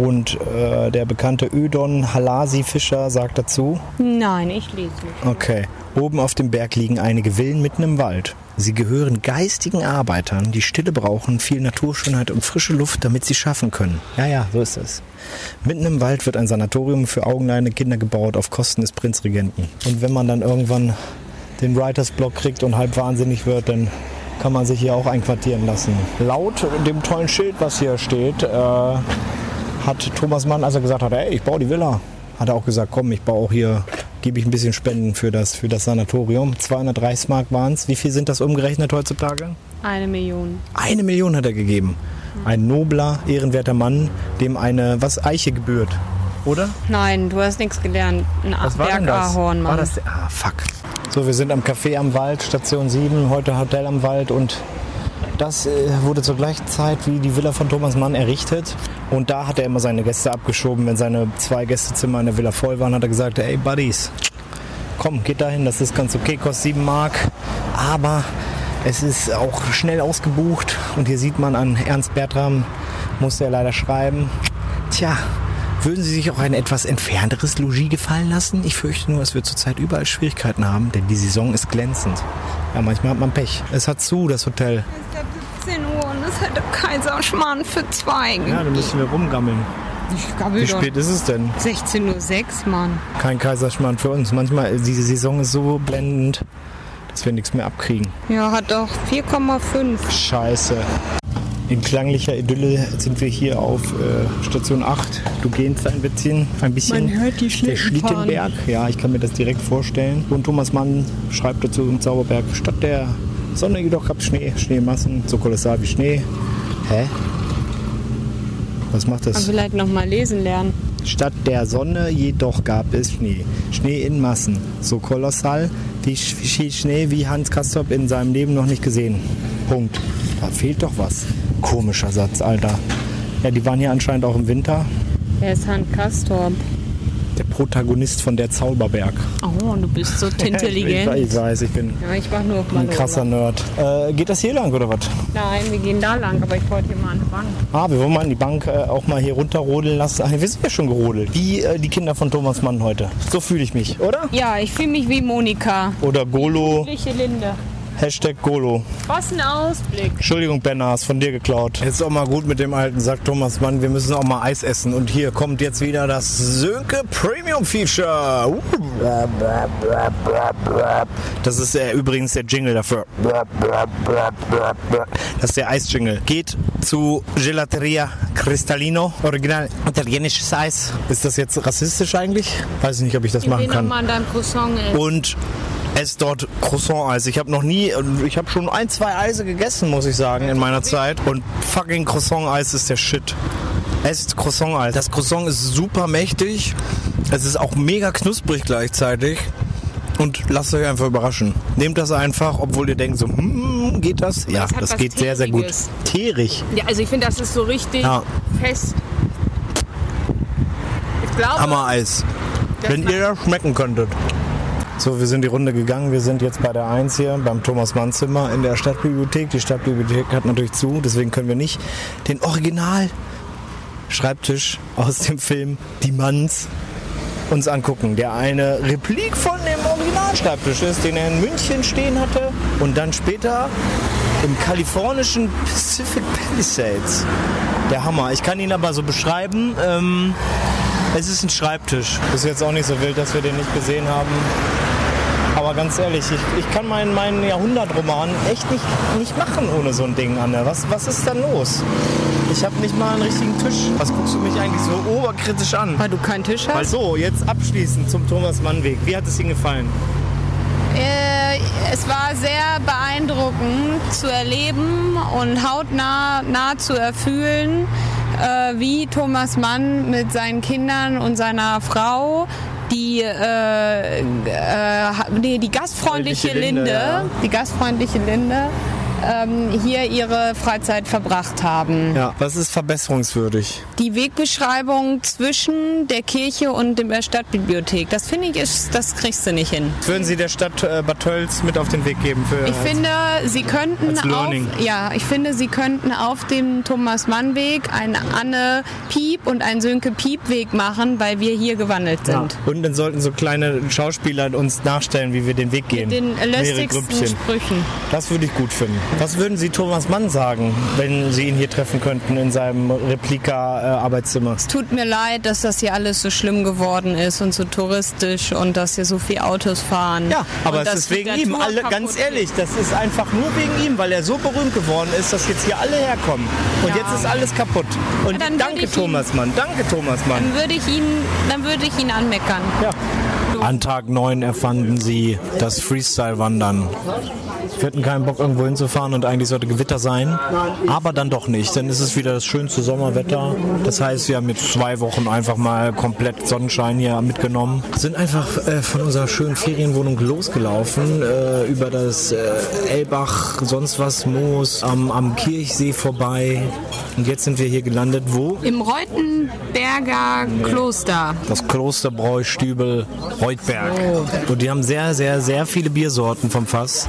Und äh, der bekannte Ödon Halasi Fischer sagt dazu, Nein, ich lese nicht. Okay. Oben auf dem Berg liegen einige Villen mitten im Wald. Sie gehören geistigen Arbeitern, die Stille brauchen, viel Naturschönheit und frische Luft, damit sie schaffen können. Ja, ja, so ist es. Mitten im Wald wird ein Sanatorium für augenleidende Kinder gebaut auf Kosten des Prinzregenten. Und wenn man dann irgendwann den Writers Block kriegt und halb wahnsinnig wird, dann kann man sich hier auch einquartieren lassen. Laut dem tollen Schild, was hier steht, äh, hat Thomas Mann, als er gesagt hat, ey, ich baue die Villa, hat er auch gesagt, komm, ich baue auch hier, gebe ich ein bisschen Spenden für das, für das Sanatorium. 230 Mark waren es. Wie viel sind das umgerechnet heutzutage? Eine Million. Eine Million hat er gegeben. Ein nobler, ehrenwerter Mann, dem eine, was, Eiche gebührt. Oder? Nein, du hast nichts gelernt. Ein Was war denn das? Bergahorn, War Mann. das? Ah, fuck. So, wir sind am Café am Wald, Station 7, heute Hotel am Wald und das äh, wurde zur gleichen Zeit wie die Villa von Thomas Mann errichtet. Und da hat er immer seine Gäste abgeschoben. Wenn seine zwei Gästezimmer in der Villa voll waren, hat er gesagt, ey Buddies, komm, geht dahin, das ist ganz okay, kostet 7 Mark. Aber es ist auch schnell ausgebucht. Und hier sieht man an Ernst Bertram, musste er leider schreiben. Tja, würden Sie sich auch ein etwas entfernteres Logis gefallen lassen? Ich fürchte nur, es wird zurzeit überall Schwierigkeiten haben, denn die Saison ist glänzend. Ja, manchmal hat man Pech. Es hat zu, das Hotel. Es ist ja 17 Uhr und es hat Kaiserschmarrn für zwei. Ja, da müssen wir rumgammeln. Ich Wie spät ist es denn? 16.06 Uhr, Mann. Kein Kaiserschmarrn für uns. Manchmal, diese Saison ist so blendend, dass wir nichts mehr abkriegen. Ja, hat doch 4,5. Scheiße. In klanglicher Idylle sind wir hier auf äh, Station 8. Du gehst ein bisschen, ein bisschen. Man hört die Der Schlitten fahren. Schlittenberg, ja, ich kann mir das direkt vorstellen. Und Thomas Mann schreibt dazu im Zauberberg, statt der Sonne jedoch gab es Schnee, Schneemassen, so kolossal wie Schnee. Hä? Was macht Aber das? vielleicht noch mal lesen lernen. Statt der Sonne jedoch gab es Schnee. Schnee in Massen. So kolossal wie Sch- wie Schnee wie Hans Castorp in seinem Leben noch nicht gesehen. Punkt. Da fehlt doch was. Komischer Satz, Alter. Ja, die waren hier anscheinend auch im Winter. Wer ist Hans Kastorp? der Protagonist von der Zauberberg. Oh, du bist so intelligent. ich weiß, ich bin Ja, ich war nur auf ein krasser Nerd. Äh, geht das hier lang oder was? Nein, wir gehen da lang, aber ich wollte hier mal an die Bank. Ah, wir wollen mal an die Bank äh, auch mal hier runterrodeln lassen. Ach, wir sind ja schon gerodelt. Wie äh, die Kinder von Thomas Mann heute. So fühle ich mich, oder? Ja, ich fühle mich wie Monika. Oder Golo. Linde. Hashtag Golo. Was ein Ausblick. Entschuldigung, ist von dir geklaut. Jetzt ist auch mal gut mit dem alten, sagt Thomas Mann. Wir müssen auch mal Eis essen. Und hier kommt jetzt wieder das Sönke Premium Feature. Uh. Das ist äh, übrigens der Jingle dafür. Das ist der Eisjingle. Geht zu Gelateria Cristallino. Original italienisches Eis. Ist das jetzt rassistisch eigentlich? Weiß ich nicht, ob ich das machen Geh noch kann. mal an deinem Croissant, ey. und esst dort Croissant-Eis. Ich habe noch nie, ich habe schon ein, zwei Eise gegessen, muss ich sagen, in meiner Zeit. Und fucking Croissant-Eis ist der Shit. Esst Croissant-Eis. Das Croissant ist super mächtig. Es ist auch mega knusprig gleichzeitig. Und lasst euch einfach überraschen. Nehmt das einfach, obwohl ihr denkt so, hm, geht das? Ja, Das das geht sehr, sehr gut. Teerig. Ja, also ich finde, das ist so richtig Ja. fest. Ich glaube, Hammer-Eis. Wenn ihr das schmecken könntet. So, wir sind die Runde gegangen. Wir sind jetzt bei der 1 hier, beim Thomas Mann Zimmer in der Stadtbibliothek. Die Stadtbibliothek hat natürlich zu, deswegen können wir nicht den Original Schreibtisch aus dem Film Die Manns uns angucken. Der eine Replik von dem Originalschreibtisch ist, den er in München stehen hatte und dann später im kalifornischen Pacific Palisades. Der Hammer. Ich kann ihn aber so beschreiben. Ähm, es ist ein Schreibtisch. Ist jetzt auch nicht so wild, dass wir den nicht gesehen haben. Aber ganz ehrlich, ich, ich kann meinen, meinen Jahrhundertroman echt nicht, nicht machen ohne so ein Ding, Anne. Was, was ist da los? Ich habe nicht mal einen richtigen Tisch. Was guckst du mich eigentlich so oberkritisch an? weil du keinen Tisch Weil hast. so, jetzt abschließend zum Thomas Mann Weg. Wie hat es Ihnen gefallen? Äh, es war sehr beeindruckend zu erleben und hautnah nah zu erfühlen, äh, wie Thomas Mann mit seinen Kindern und seiner Frau die, äh, äh, nee, die gastfreundliche Freundliche Linde, Linde, ja. die gastfreundliche Linde ähm, hier ihre Freizeit verbracht haben. Ja. Was ist verbesserungswürdig? Die Wegbeschreibung zwischen der Kirche und der Stadtbibliothek, das finde ich, ist, das kriegst du nicht hin. Würden Sie der Stadt äh, Bad Tölz mit auf den Weg geben? Für, Ich finde, Sie könnten als auf, ja, ich finde, Sie könnten auf dem Thomas-Mann-Weg einen Anne Piep und einen Sönke Piep-Weg machen, weil wir hier gewandelt ja. sind. Und dann sollten so kleine Schauspieler uns nachstellen, wie wir den Weg gehen. Den Mehrere lustigsten Grüppchen. Sprüchen. Das würde ich gut finden. Was würden Sie Thomas Mann sagen, wenn Sie ihn hier treffen könnten in seinem Replika-Arbeitszimmer? Tut mir leid, dass das hier alles so schlimm geworden ist und so touristisch und dass hier so viele Autos fahren. ja, aber es ist wegen ihm. Alle, ganz ehrlich, das ist einfach nur wegen ihm, weil er so berühmt geworden ist, dass jetzt hier alle herkommen. Und Ja. jetzt ist alles kaputt. Und Ja, danke Thomas Mann, danke Thomas Mann. Dann würde ich ihn, dann würde ich ihn anmeckern. Ja. An Tag 9 erfanden sie das Freestyle-Wandern. Wir hatten keinen Bock, irgendwo hinzufahren und eigentlich sollte Gewitter sein. Aber dann doch nicht. Dann ist es wieder das schönste Sommerwetter. Das heißt, wir haben jetzt zwei Wochen einfach mal komplett Sonnenschein hier mitgenommen. Sind einfach äh, von unserer schönen Ferienwohnung losgelaufen, äh, über das äh, Elbach, sonst was, Moos, am, am Kirchsee vorbei. Und jetzt sind wir hier gelandet. Wo? Im Reutenberger Kloster. Das Klosterbräustübel Reutberg. Und die haben sehr, sehr, sehr viele Biersorten vom Fass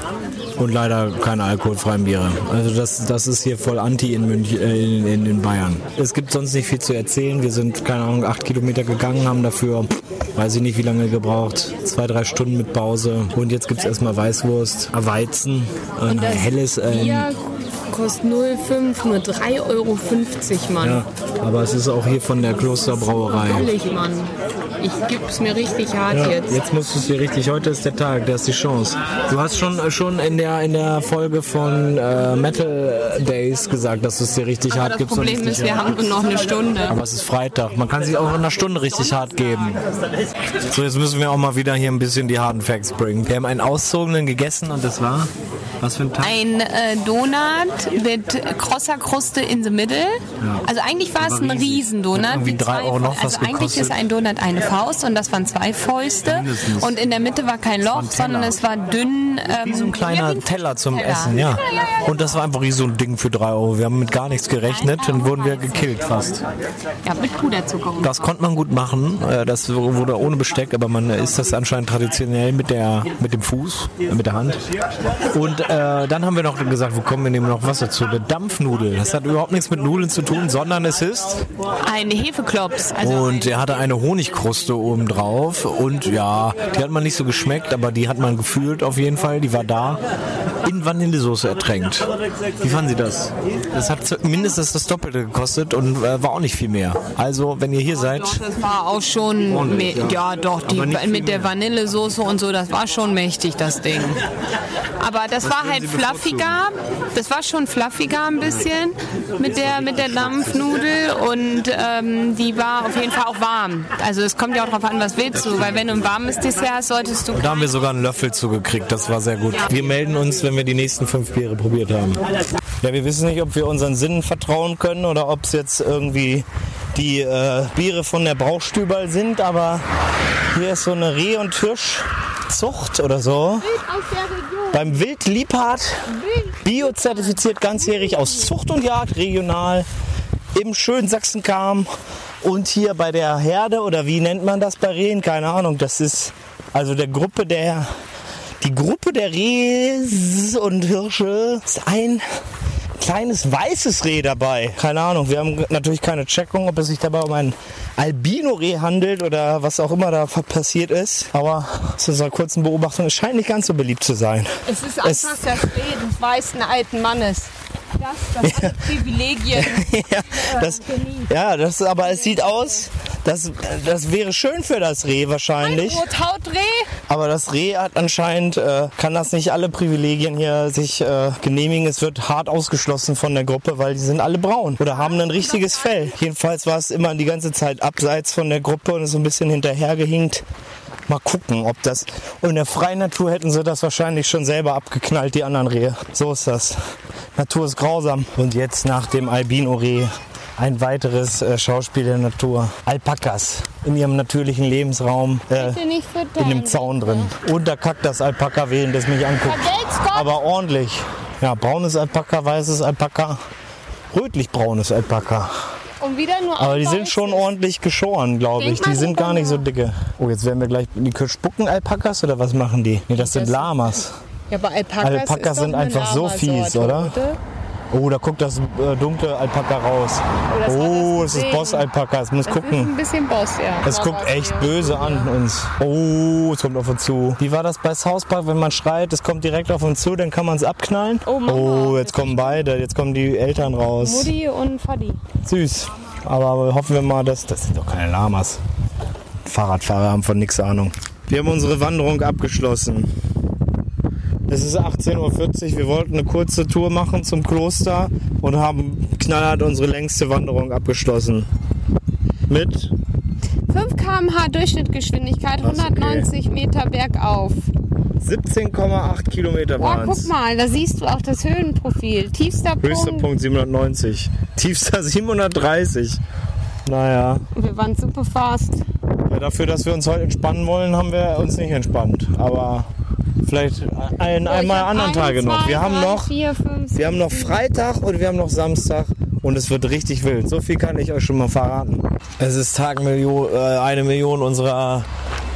und leider keine alkoholfreien Biere. Also das, das ist hier voll anti in, München, äh, in, in, in Bayern. Es gibt sonst nicht viel zu erzählen. Wir sind, keine Ahnung, acht Kilometer gegangen, haben dafür, weiß ich nicht wie lange gebraucht, zwei, drei Stunden mit Pause. Und jetzt gibt es erstmal Weißwurst, Weizen, ein helles... ähm, kostet 0,5, nur 3,50 Euro, Mann. ja, aber es ist auch hier von der Klosterbrauerei. Ehrlich, Mann. Ich gib's mir richtig hart Ja, jetzt. jetzt musst du es dir richtig. Heute ist der Tag, da ist die Chance. Du hast schon schon in der in der Folge von äh, Metal Days gesagt, dass du es dir richtig Aber hart das gibst. und Problem ist, wir haben noch eine Stunde. Aber es ist Freitag. Man kann sich auch in einer Stunde richtig hart geben. So, jetzt müssen wir auch mal wieder hier ein bisschen die harten Facts bringen. Wir haben einen Auszogenen gegessen und das war Was für ein Teig? Ein äh, Donut mit krosser Kruste in the middle. Also eigentlich war es ein. Riesendonut. Irgendwie wie drei Euro noch Also eigentlich gekostet. ist ein Donut eine Faust und das waren zwei Fäuste. Mindestens. Und in der Mitte war kein Loch, sondern es war dünn. Ähm, Wie so ein kleiner ja, wie ein Teller zum Teller. Essen, ja. Und das war einfach wie so ein Ding für 3 Euro. Wir haben mit gar nichts gerechnet, dann wurden wir gekillt fast. Ja, mit Puderzucker. und Das konnte man gut machen. Äh, Das wurde ohne Besteck, aber man isst das anscheinend traditionell mit, der, mit dem Fuß, mit der Hand. Und äh, dann haben wir noch gesagt, wo kommen wir nehmen noch was dazu? Eine Dampfnudel. Das hat überhaupt nichts mit Nudeln zu tun, sondern es ist. Ein Hefeklops. Also Und er hatte eine Honigkruste oben drauf. Und ja, die hat man nicht so geschmeckt, aber die hat man gefühlt auf jeden Fall. Die war da. In Vanillesoße ertränkt. Wie fanden Sie das? Das hat mindestens das Doppelte gekostet und äh, war auch nicht viel mehr. Also, wenn ihr hier seid, Das war auch schon, Ordentlich, me- ja. doch, die, mit der mehr. Vanillesoße und so, das war schon mächtig, das Ding. Aber das war würden halt fluffiger, das war schon fluffiger ein bisschen mit der, mit der Dampfnudel und ähm, die war auf jeden Fall auch warm. Also es kommt ja auch drauf an, was willst du, weil wenn du ein warmes Dessert hast, solltest du... da haben wir sogar einen Löffel zugekriegt. Das war sehr gut. Wir melden uns, wenn wir die nächsten fünf Biere probiert haben. Ja, wir wissen nicht, ob wir unseren Sinnen vertrauen können oder ob es jetzt irgendwie die äh, Biere von der Brauchstüberl sind, aber hier ist so eine Reh- und Hirschzucht oder so. Beim Wild Liebhardt, biozertifiziert ganzjährig aus Zucht und Jagd, regional, im schönen Sachsenkam. Und hier bei der Herde, oder wie nennt man das bei Rehen? Keine Ahnung. Das ist also der Gruppe der, die Gruppe der Rehs und Hirsche ist ein kleines weißes Reh dabei. Keine Ahnung, wir haben natürlich keine Checkung, ob es sich dabei um ein Albino-Reh handelt oder was auch immer da passiert ist. Aber zu unserer kurzen Beobachtung, es scheint nicht ganz so beliebt zu sein. Es ist Es- einfach das Reh des weißen alten Mannes. Das, das Privilegien. ja, das, ja, das, aber es sieht aus, das, das wäre schön für das Reh wahrscheinlich. Rothautreh. Aber das Reh hat anscheinend, äh, kann das nicht alle Privilegien hier sich äh, genehmigen. Es wird hart ausgeschlossen von der Gruppe, weil die sind alle braun oder haben ein richtiges Fell. Jedenfalls war es immer die ganze Zeit abseits von der Gruppe und ist so ein bisschen hinterhergehinkt. Mal gucken, ob das. Und in der freien Natur hätten sie das wahrscheinlich schon selber abgeknallt, die anderen Rehe. So ist das. Natur ist grausam. Und jetzt nach dem Albino-Reh ein weiteres äh, Schauspiel der Natur. Alpakas in ihrem natürlichen Lebensraum. Äh, in dem Zaun drin. Und da kackt das Alpaka, während das mich anguckt. Aber ordentlich. Ja, braunes Alpaka, weißes Alpaka, rötlich-braunes Alpaka. Und wieder nur Aber die sind schon ordentlich geschoren, glaube ich. Die sind gar nicht so dicke. Oh, jetzt werden wir gleich. Die spucken Alpakas oder was machen die? Nee, das sind Lamas. Ja, aber Alpakas, Alpakas sind einfach so fies, oder? oder? Oh, da guckt das äh, dunkle Alpaka raus. war Oh, es ist Ding. Boss-Alpaka. Es muss Das ist gucken. ein bisschen Boss, ja. Es guckt echt böse an uns. Oh, es kommt auf uns zu. Wie war das bei South Park, wenn man schreit, es kommt direkt auf uns zu, dann kann man es abknallen? Oh, Mama. oh, jetzt kommen beide, jetzt kommen die Eltern raus. Mutti und Fadi. Süß. Aber hoffen wir mal, dass das sind doch keine Lamas. Fahrradfahrer haben von nichts Ahnung. Wir haben unsere Wanderung abgeschlossen. Es ist 18.40 Uhr. Wir wollten eine kurze Tour machen zum Kloster und haben knallhart unsere längste Wanderung abgeschlossen. Mit 5 km/h ist okay. 190 Meter bergauf. 17,8 Kilometer waren guck es. mal, da siehst du auch das Höhenprofil. Tiefster Höchster Punkt. Punkt 790. Tiefster 730. Naja, Wir waren super fast. ja, dafür, dass wir uns heute entspannen wollen, haben wir uns nicht entspannt. Aber vielleicht ein, So, einmal anderen eins, Tage noch. zwei, Wir haben drei, noch, Vier, fünf, wir haben noch Freitag und wir haben noch Samstag. Und es wird richtig wild. So viel kann ich euch schon mal verraten. Es ist Tag Million, äh, eine Million unserer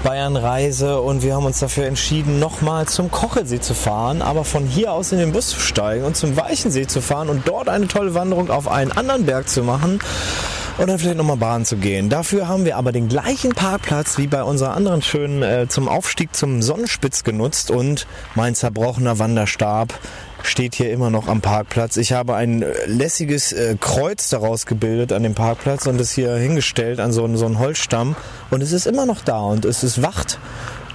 Bayern-Reise und wir haben uns dafür entschieden, nochmal zum Kochelsee zu fahren, aber von hier aus in den Bus zu steigen und zum Weichensee zu fahren und dort eine tolle Wanderung auf einen anderen Berg zu machen und dann vielleicht nochmal Bahn zu gehen. Dafür haben wir aber den gleichen Parkplatz wie bei unserer anderen schönen äh, zum Aufstieg zum Sonnenspitz genutzt und mein zerbrochener Wanderstab steht hier immer noch am Parkplatz. Ich habe ein äh, lässiges äh, Kreuz daraus gebildet an dem Parkplatz und es hier hingestellt an so, so einen Holzstamm und es ist immer noch da und es ist wacht.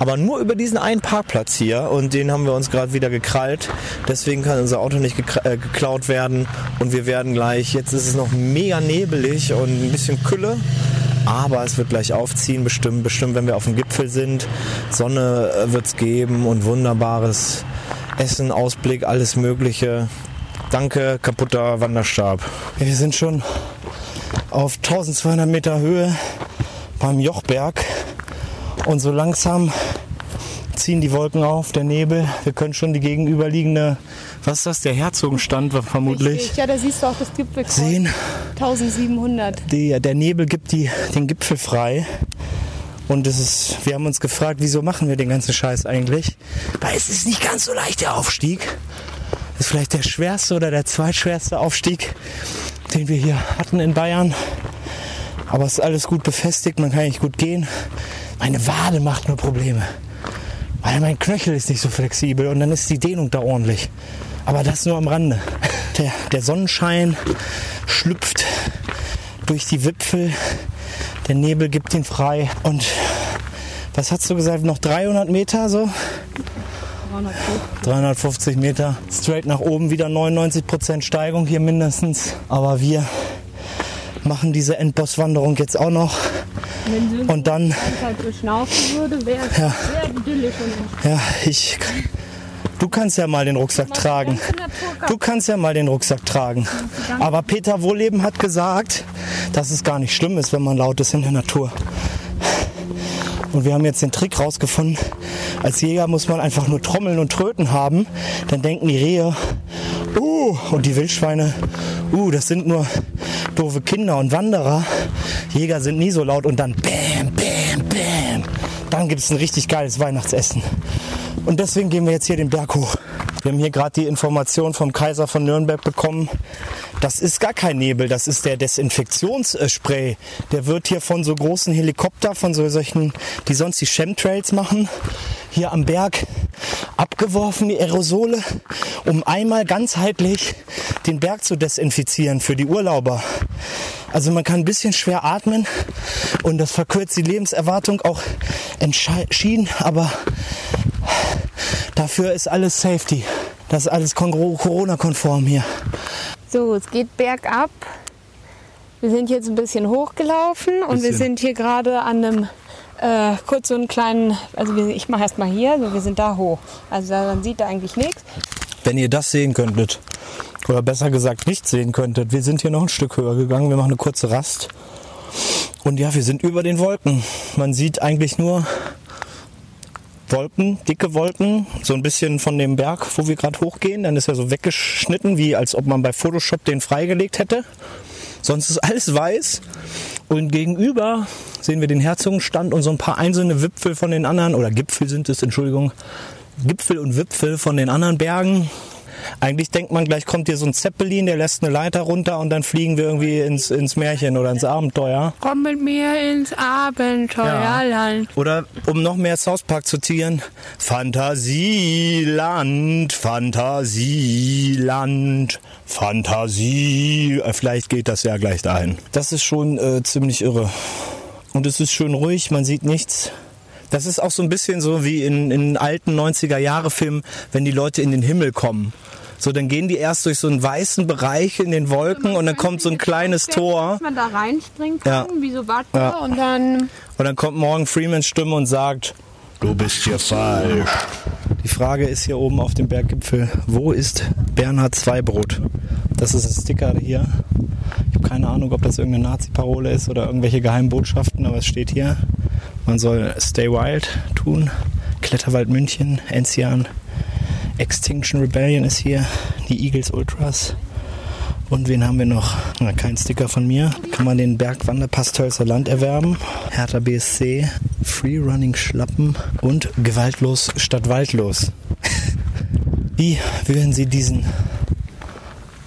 Aber nur über diesen einen Parkplatz hier und den haben wir uns gerade wieder gekrallt. Deswegen kann unser Auto nicht äh, geklaut werden und wir werden gleich, jetzt ist es noch mega nebelig und ein bisschen Külle. Aber es wird gleich aufziehen, bestimmt, bestimmt, wenn wir auf dem Gipfel sind. Sonne wird es geben und wunderbares Essen, Ausblick, alles Mögliche. Danke, kaputter Wanderstab. Wir sind schon auf 1200 Meter Höhe beim Jochberg und so langsam ziehen die Wolken auf, der Nebel. Wir können schon die gegenüberliegende, was ist das, der Herzogenstand vermutlich Richtig. Ja, da siehst du auch das Gipfelkreuz. sehen. 1700. Die, der Nebel gibt die, den Gipfel frei. Und es ist, wir haben uns gefragt, wieso machen wir den ganzen Scheiß eigentlich? Weil es ist nicht ganz so leicht, der Aufstieg. Das ist vielleicht der schwerste oder der zweitschwerste Aufstieg, den wir hier hatten in Bayern. Aber es ist alles gut befestigt, man kann nicht gut gehen. Meine Wade macht nur Probleme. Weil mein Knöchel ist nicht so flexibel und dann ist die Dehnung da ordentlich. Aber das nur am Rande. Der, der Sonnenschein schlüpft durch die Wipfel. Der Nebel gibt ihn frei. Und was hast du gesagt? Noch 300 Meter so? 350 Meter. Straight nach oben, wieder 99% Steigung hier mindestens. Aber wir machen diese Endbosswanderung jetzt auch noch. Und dann, würde, wäre Ja. ja, ich. Du kannst ja mal den Rucksack tragen. Du kannst ja mal den Rucksack tragen. Aber Peter Wohleben hat gesagt, dass es gar nicht schlimm ist, wenn man laut ist in der Natur. Und wir haben jetzt den Trick rausgefunden. Als Jäger muss man einfach nur Trommeln und Tröten haben. Dann denken die Rehe, uh, und die Wildschweine, uh, das sind nur doofe Kinder und Wanderer. Jäger sind nie so laut und dann bam, bam, bam. Dann gibt es ein richtig geiles Weihnachtsessen. Und deswegen gehen wir jetzt hier den Berg hoch. Wir haben hier gerade die Information vom Kaiser von Nürnberg bekommen. Das ist gar kein Nebel, das ist der Desinfektionsspray. Der wird hier von so großen Helikopter, von so solchen, die sonst die Chemtrails machen, hier am Berg abgeworfen, die Aerosole, um einmal ganzheitlich den Berg zu desinfizieren für die Urlauber. Also man kann ein bisschen schwer atmen und das verkürzt die Lebenserwartung auch entschieden, aber dafür ist alles Safety. Das ist alles kon- Corona-konform hier. So, es geht bergab. Wir sind jetzt ein bisschen hochgelaufen und wir sind hier gerade an einem äh, kurz so einen kleinen, also wir, ich mache erst mal hier, so wir sind da hoch. Also man sieht da eigentlich nichts. Wenn ihr das sehen könntet, oder besser gesagt nicht sehen könntet, wir sind hier noch ein Stück höher gegangen, wir machen eine kurze Rast. Und ja, wir sind über den Wolken. Man sieht eigentlich nur Wolken, dicke Wolken, so ein bisschen von dem Berg, wo wir gerade hochgehen. Dann ist er so weggeschnitten, wie als ob man bei Photoshop den freigelegt hätte. Sonst ist alles weiß. Und gegenüber sehen wir den Herzogenstand und so ein paar einzelne Wipfel von den anderen, oder Gipfel sind es, Entschuldigung, Gipfel und Wipfel von den anderen Bergen. Eigentlich denkt man, gleich kommt hier so ein Zeppelin, der lässt eine Leiter runter und dann fliegen wir irgendwie ins, ins Märchen oder ins Abenteuer. Komm mit mir ins Abenteuerland. Oder um noch mehr South Park zu zitieren, Fantasieland, Fantasieland, Fantasie. Äh, Vielleicht geht das ja gleich dahin. Das ist schon äh, ziemlich irre. Und es ist schön ruhig, man sieht nichts. Das ist auch so ein bisschen so wie in, in alten 90er-Jahre-Filmen, wenn die Leute in den Himmel kommen. So, dann gehen die erst durch so einen weißen Bereich in den Wolken und dann kommt so ein kleines Tor. Dass man da reinspringen kann, Ja. wie so Watte Ja. und dann Und dann kommt morgen Freemans Stimme und sagt, du bist hier falsch. Die Frage ist hier oben auf dem Berggipfel, wo ist Bernhard Zweibrot? Das ist ein Sticker hier. Ich habe keine Ahnung, ob das irgendeine Nazi-Parole ist oder irgendwelche Geheimbotschaften, aber es steht hier. Man soll Stay Wild tun. Kletterwald München, Enzian. Extinction Rebellion ist hier. Die Eagles Ultras. Und wen haben wir noch? Na, kein Sticker von mir. Kann man den Bergwanderpass Tölzer Land erwerben. Hertha BSC, Freerunning Schlappen und Gewaltlos statt Waldlos. Wie würden Sie diesen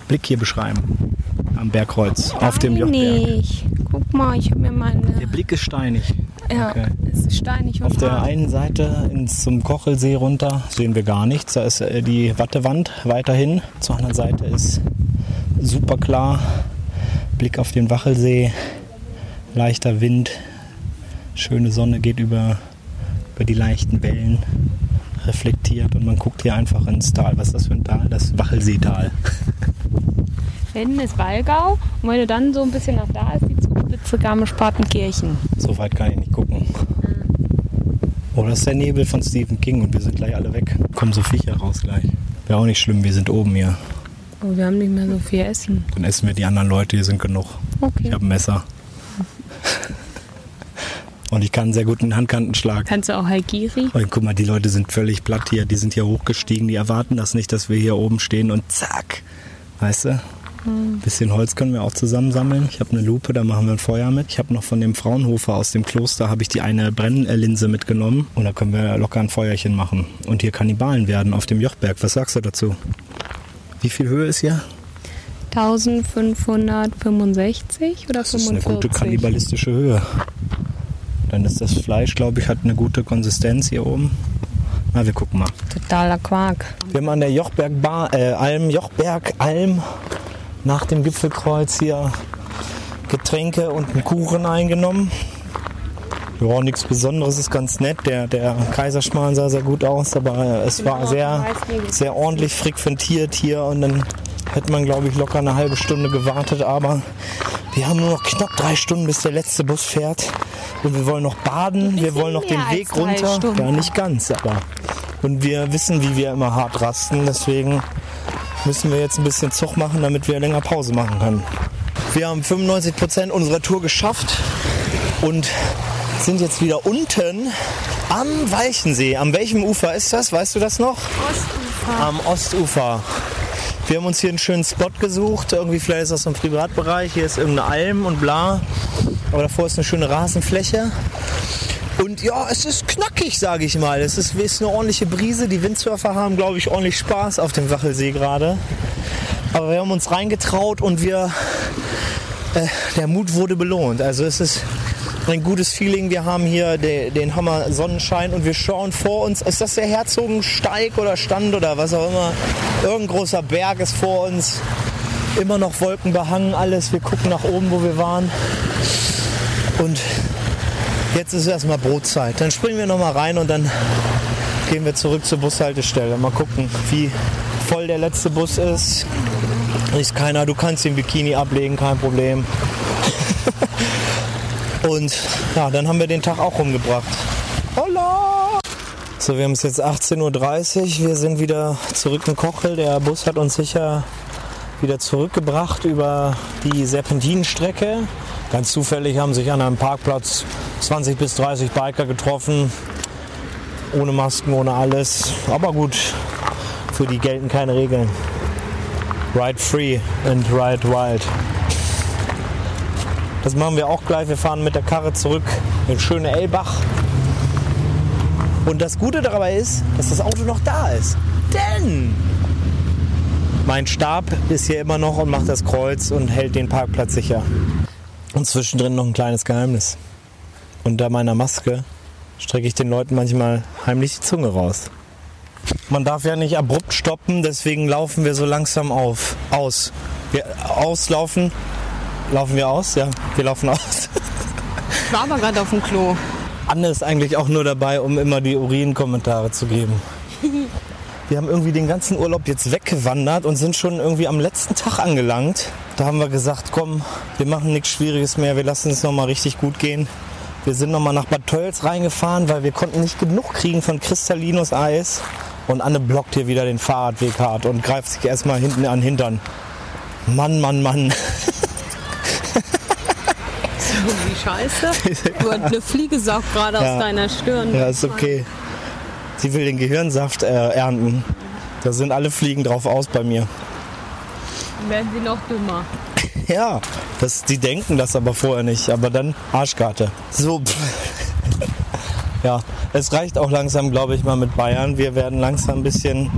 Blick hier beschreiben? Am Bergkreuz, auf dem Jochberg. Steinig. Guck mal, ich habe mir meine. Der Blick ist steinig. Ja, Okay. es ist steinig und Auf der hart. einen Seite ins, zum Kochelsee runter sehen wir gar nichts. Da ist äh, die Wattewand weiterhin. Zur anderen Seite ist super klar. Blick auf den Wachelsee. Leichter Wind. Schöne Sonne geht über, über die leichten Wellen. Reflektiert und man guckt hier einfach ins Tal. Was ist das für ein Tal? Das Wachelseetal. Hinten ist Wallgau und wenn du dann so ein bisschen nach da ist, Zugspitze Garmisch-Partenkirchen. So weit kann ich nicht gucken. Oh, das ist der Nebel von Stephen King und wir sind gleich alle weg. Kommen so Viecher raus gleich. Wäre auch nicht schlimm, wir sind oben hier. Oh, wir haben nicht mehr so viel Essen. Dann essen wir die anderen Leute, hier sind genug. Okay. Ich habe ein Messer. Und ich kann einen sehr guten Handkantenschlag. Kannst du auch Haigiri? Und guck mal, die Leute sind völlig platt hier. Die sind hier hochgestiegen. Die erwarten das nicht, dass wir hier oben stehen und zack. Weißt du? Ein bisschen Holz können wir auch zusammensammeln. Ich habe eine Lupe, da machen wir ein Feuer mit. Ich habe noch von dem Fraunhofer aus dem Kloster habe ich die eine Brennlinse mitgenommen und da können wir locker ein Feuerchen machen und hier Kannibalen werden auf dem Jochberg. Was sagst du dazu? Wie viel Höhe ist hier? 1565 oder Das ist 45? eine gute kannibalistische Höhe. Dann ist das Fleisch, glaube ich, hat eine gute Konsistenz hier oben. Na, wir gucken mal. Totaler Quark. Wir haben an der Jochberg Bar, äh, Alm, Jochberg Alm nach dem Gipfelkreuz hier Getränke und einen Kuchen eingenommen. Ja, nichts Besonderes, ist ganz nett. Der, der Kaiserschmarrn sah sehr gut aus, aber es war sehr, sehr ordentlich frequentiert hier und dann hätte man, glaube ich, locker eine halbe Stunde gewartet, aber wir haben nur noch knapp drei Stunden, bis der letzte Bus fährt. Und wir wollen noch baden, wir wollen noch den Weg runter. Ja, nicht ganz, aber. Und wir wissen, wie wir immer hart rasten, deswegen müssen wir jetzt ein bisschen Zug machen, damit wir länger Pause machen können. Wir haben 95% unserer Tour geschafft und sind jetzt wieder unten am Weichensee. Am welchem Ufer ist das? Weißt du das noch? Ostufer. Am Ostufer. Wir haben uns hier einen schönen Spot gesucht. Irgendwie vielleicht ist das so ein Privatbereich. Hier ist irgendeine Alm und bla. Aber davor ist eine schöne Rasenfläche. Und ja, es ist knackig, sage ich mal. Es ist, ist eine ordentliche Brise. Die Windsurfer haben, glaube ich, ordentlich Spaß auf dem Wachelsee gerade. Aber wir haben uns reingetraut und wir, äh, der Mut wurde belohnt. Also es ist ein gutes Feeling. Wir haben hier de, den Hammer Sonnenschein und wir schauen vor uns. Ist das der Herzogensteig oder Stand oder was auch immer? Irgendein großer Berg ist vor uns. Immer noch Wolken behangen, alles. Wir gucken nach oben, wo wir waren. Und jetzt ist erstmal Brotzeit. Dann springen wir noch mal rein und dann gehen wir zurück zur Bushaltestelle. Mal gucken, wie voll der letzte Bus ist. Ist keiner, du kannst den Bikini ablegen, kein Problem. Und ja, dann haben wir den Tag auch rumgebracht. Holla! So, wir haben es jetzt 18.30 Uhr. Wir sind wieder zurück in Kochel. Der Bus hat uns sicher wieder zurückgebracht über die Serpentinenstrecke. Ganz zufällig haben sich an einem Parkplatz 20 bis 30 Biker getroffen. Ohne Masken, ohne alles. Aber gut, für die gelten keine Regeln. Ride free and ride wild. Das machen wir auch gleich. Wir fahren mit der Karre zurück in schöne Elbach. Und das Gute dabei ist, dass das Auto noch da ist. Denn mein Stab ist hier immer noch und macht das Kreuz und hält den Parkplatz sicher. Und zwischendrin noch ein kleines Geheimnis. Unter meiner Maske strecke ich den Leuten manchmal heimlich die Zunge raus. Man darf ja nicht abrupt stoppen, deswegen laufen wir so langsam auf. Aus. Wir auslaufen. Laufen wir aus? Ja, wir laufen aus. Ich war aber gerade auf dem Klo. Anne ist eigentlich auch nur dabei, um immer die Urin-Kommentare zu geben. Wir haben irgendwie den ganzen Urlaub jetzt weggewandert und sind schon irgendwie am letzten Tag angelangt. Da haben wir gesagt, komm, wir machen nichts Schwieriges mehr, wir lassen es nochmal richtig gut gehen. Wir sind nochmal nach Bad Tölz reingefahren, weil wir konnten nicht genug kriegen von Kristallinus Eis. Und Anne blockt hier wieder den Fahrradweg hart und greift sich erstmal hinten an den Hintern. Mann, Mann, Mann. Wie scheiße. Du hast eine Fliege saugt gerade Ja. aus deiner Stirn. Ja, ist okay. Sie will den Gehirnsaft äh, ernten. Da sind alle Fliegen drauf aus bei mir. Dann werden sie noch dümmer. Ja, das, die denken das aber vorher nicht. Aber dann Arschkarte. So. Ja, es reicht auch langsam, glaube ich, mal mit Bayern. Wir werden langsam ein bisschen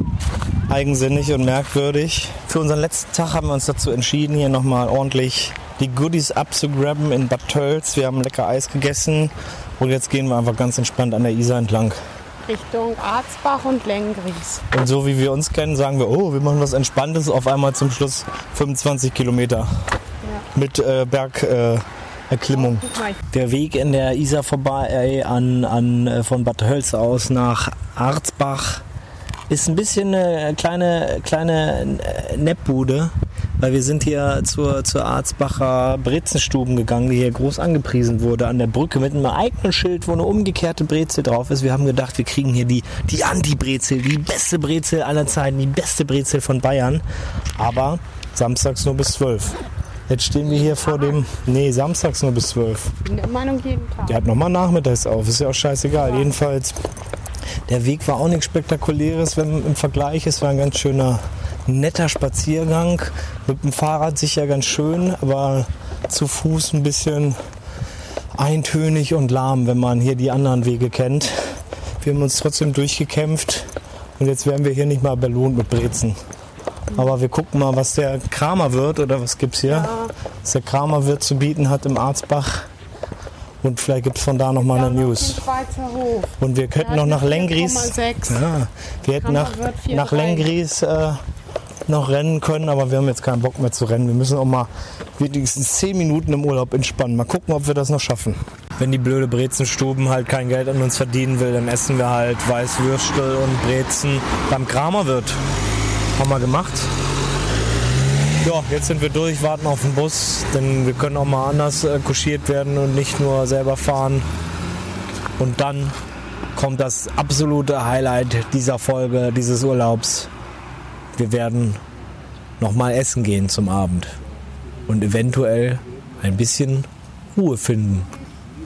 eigensinnig und merkwürdig. Für unseren letzten Tag haben wir uns dazu entschieden, hier nochmal ordentlich die Goodies abzugraben in Bad Tölz. Wir haben lecker Eis gegessen und jetzt gehen wir einfach ganz entspannt an der Isar entlang. Richtung Arzbach und Lengries. Und so wie wir uns kennen, sagen wir, oh, wir machen was Entspanntes. Auf einmal zum Schluss 25 Kilometer mit äh, Bergerklimmung. Äh, Erklimmung. Mal, Der Weg in der Isar vorbei an, an, äh, von Bad Hölz aus nach Arzbach ist ein bisschen eine kleine, kleine Neppbude, weil wir sind hier zur, zur Arzbacher Brezenstuben gegangen, die hier groß angepriesen wurde, an der Brücke mit einem eigenen Schild, wo eine umgekehrte Brezel drauf ist. Wir haben gedacht, wir kriegen hier die, die Anti-Brezel, die beste Brezel aller Zeiten, die beste Brezel von Bayern. Aber samstags nur bis 12. Jetzt stehen wir hier vor dem. Nee, samstags nur bis 12. In der Meinung jeden Tag. Der hat nochmal nachmittags auf, ist ja auch scheißegal. Jedenfalls, der Weg war auch nichts Spektakuläres wenn, im Vergleich. Es war ein ganz schöner, netter Spaziergang. Mit dem Fahrrad sicher ganz schön, aber zu Fuß ein bisschen eintönig und lahm, wenn man hier die anderen Wege kennt. Wir haben uns trotzdem durchgekämpft und jetzt werden wir hier nicht mal belohnt mit Brezen. Aber wir gucken mal, was der Kramer wird oder was gibt's hier? Was der Kramer wird zu bieten hat im Arzbach. Und vielleicht gibt's von da noch mal eine News. Und wir könnten noch nach Lengries. 4,6. Ja, wir hätten nach, wird 4,3. nach Lengries äh, noch rennen können, aber wir haben jetzt keinen Bock mehr zu rennen. Wir müssen auch mal wenigstens 10 Minuten im Urlaub entspannen. Mal gucken, ob wir das noch schaffen. Wenn die blöde Brezenstuben halt kein Geld an uns verdienen will, dann essen wir halt Weißwürstel und Brezen beim Kramerwirt. Haben wir gemacht. Ja, jetzt sind wir durch, warten auf den Bus, denn wir können auch mal anders äh, kuschiert werden und nicht nur selber fahren. Und dann kommt das absolute Highlight dieser Folge, dieses Urlaubs. Wir werden nochmal essen gehen zum Abend und eventuell ein bisschen Ruhe finden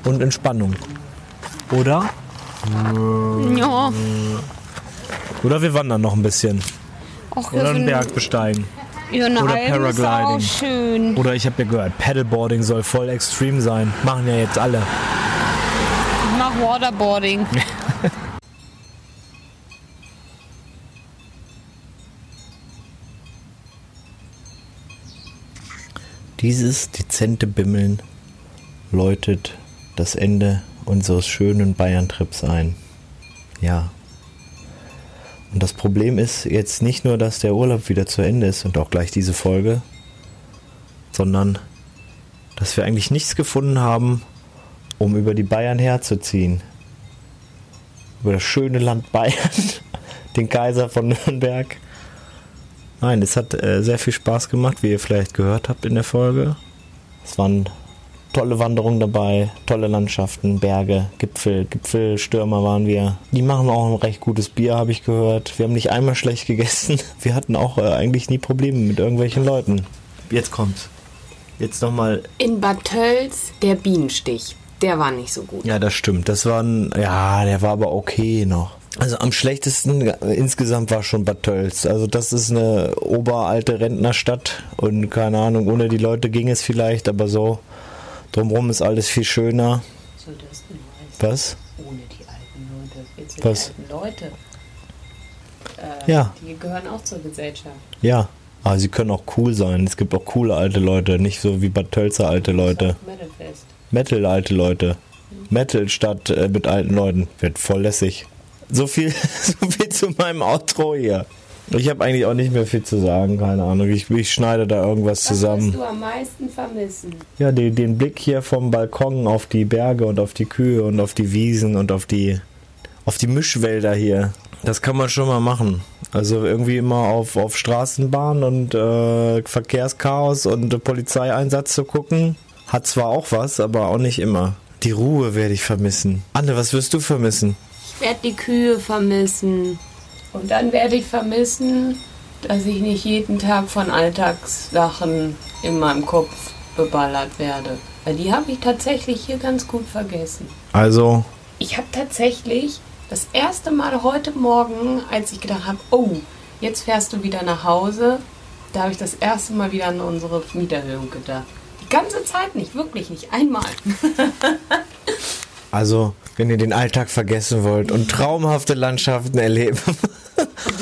und Entspannung. Oder? Ja. Oder wir wandern noch ein bisschen. Wir Oder einen Berg besteigen. Ja, eine Oder Alm ist auch Paragliding. schön. Oder ich habe ja gehört, Paddleboarding soll voll extrem sein. Machen ja jetzt alle. Ich mach Waterboarding. Dieses dezente Bimmeln läutet das Ende unseres schönen Bayern-Trips ein. Ja. Und das Problem ist jetzt nicht nur, dass der Urlaub wieder zu Ende ist und auch gleich diese Folge, sondern dass wir eigentlich nichts gefunden haben, um über die Bayern herzuziehen. Über das schöne Land Bayern, den Kaiser von Nürnberg. Nein, es hat äh, sehr viel Spaß gemacht, wie ihr vielleicht gehört habt in der Folge. Es waren tolle Wanderungen dabei, tolle Landschaften, Berge, Gipfel, Gipfelstürmer waren wir. Die machen auch ein recht gutes Bier, habe ich gehört. Wir haben nicht einmal schlecht gegessen. Wir hatten auch äh, eigentlich nie Probleme mit irgendwelchen Leuten. Jetzt kommt's. Jetzt nochmal. In Bad Tölz der Bienenstich. Der war nicht so gut. Ja, das stimmt. Das war ein, ja, der war aber okay noch. Also am schlechtesten äh, insgesamt war schon Bad Tölz. Also das ist eine oberalte Rentnerstadt und keine Ahnung, ohne die Leute ging es vielleicht, aber so drumherum ist alles viel schöner. So, Was? ohne die alten Leute. Jetzt Was? Die alten Leute. Äh, Ja. Die gehören auch zur Gesellschaft. Ja. Aber sie können auch cool sein. Es gibt auch coole alte Leute, nicht so wie Bad Tölzer alte Leute. Metalfest. Metal alte Leute. Metal statt äh, mit alten Leuten. Wird voll lässig. So viel, so viel zu meinem Outro hier. Ich habe eigentlich auch nicht mehr viel zu sagen, keine Ahnung. Ich, ich schneide da irgendwas Was zusammen. wirst du am meisten vermissen? Ja, den, den Blick hier vom Balkon auf die Berge und auf die Kühe und auf die Wiesen und auf die, auf die Mischwälder hier. Das kann man schon mal machen. Also irgendwie immer auf, auf Straßenbahn und äh, Verkehrschaos und äh, Polizeieinsatz zu gucken. Hat zwar auch was, aber auch nicht immer. Die Ruhe werde ich vermissen. Anne, was wirst du vermissen? Ich werde die Kühe vermissen. Und dann werde ich vermissen, dass ich nicht jeden Tag von Alltagssachen in meinem Kopf beballert werde. Weil die habe ich tatsächlich hier ganz gut vergessen. Also, Ich habe tatsächlich das erste Mal heute Morgen, als ich gedacht habe, oh, jetzt fährst du wieder nach Hause, da habe ich das erste Mal wieder an unsere Mieterhöhung gedacht. Die ganze Zeit nicht, wirklich nicht, einmal. also, wenn ihr den Alltag vergessen wollt und traumhafte Landschaften erleben.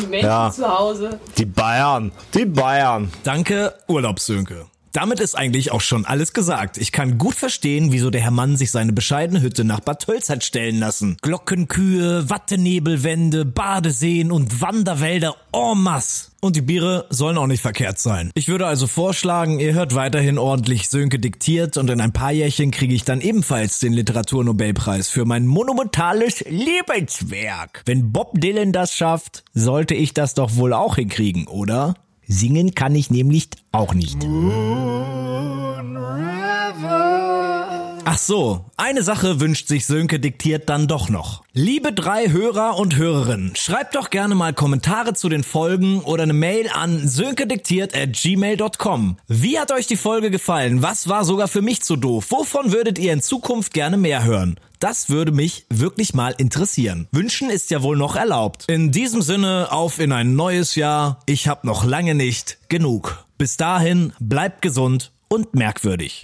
Die Menschen Ja. zu Hause. Die Bayern, die Bayern. Danke, Urlaubssönke. Damit ist eigentlich auch schon alles gesagt. Ich kann gut verstehen, wieso der Herr Mann sich seine bescheidene Hütte nach Bad Tölz hat stellen lassen. Glockenkühe, Wattenebelwände, Badeseen und Wanderwälder en masse. Und die Biere sollen auch nicht verkehrt sein. Ich würde also vorschlagen, ihr hört weiterhin ordentlich Sönke diktiert und in ein paar Jährchen kriege ich dann ebenfalls den Literaturnobelpreis für mein monumentales Lebenswerk. Wenn Bob Dylan das schafft, sollte ich das doch wohl auch hinkriegen, oder? Singen kann ich nämlich auch nicht. Ach so, eine Sache wünscht sich Sönke diktiert dann doch noch. Liebe drei Hörer und Hörerinnen, schreibt doch gerne mal Kommentare zu den Folgen oder eine Mail an sönkediktiert at gmail.com. Wie hat euch die Folge gefallen? Was war sogar für mich zu doof? Wovon würdet ihr in Zukunft gerne mehr hören? Das würde mich wirklich mal interessieren. Wünschen ist ja wohl noch erlaubt. In diesem Sinne auf in ein neues Jahr. Ich hab noch lange nicht genug. Bis dahin, bleibt gesund und merkwürdig.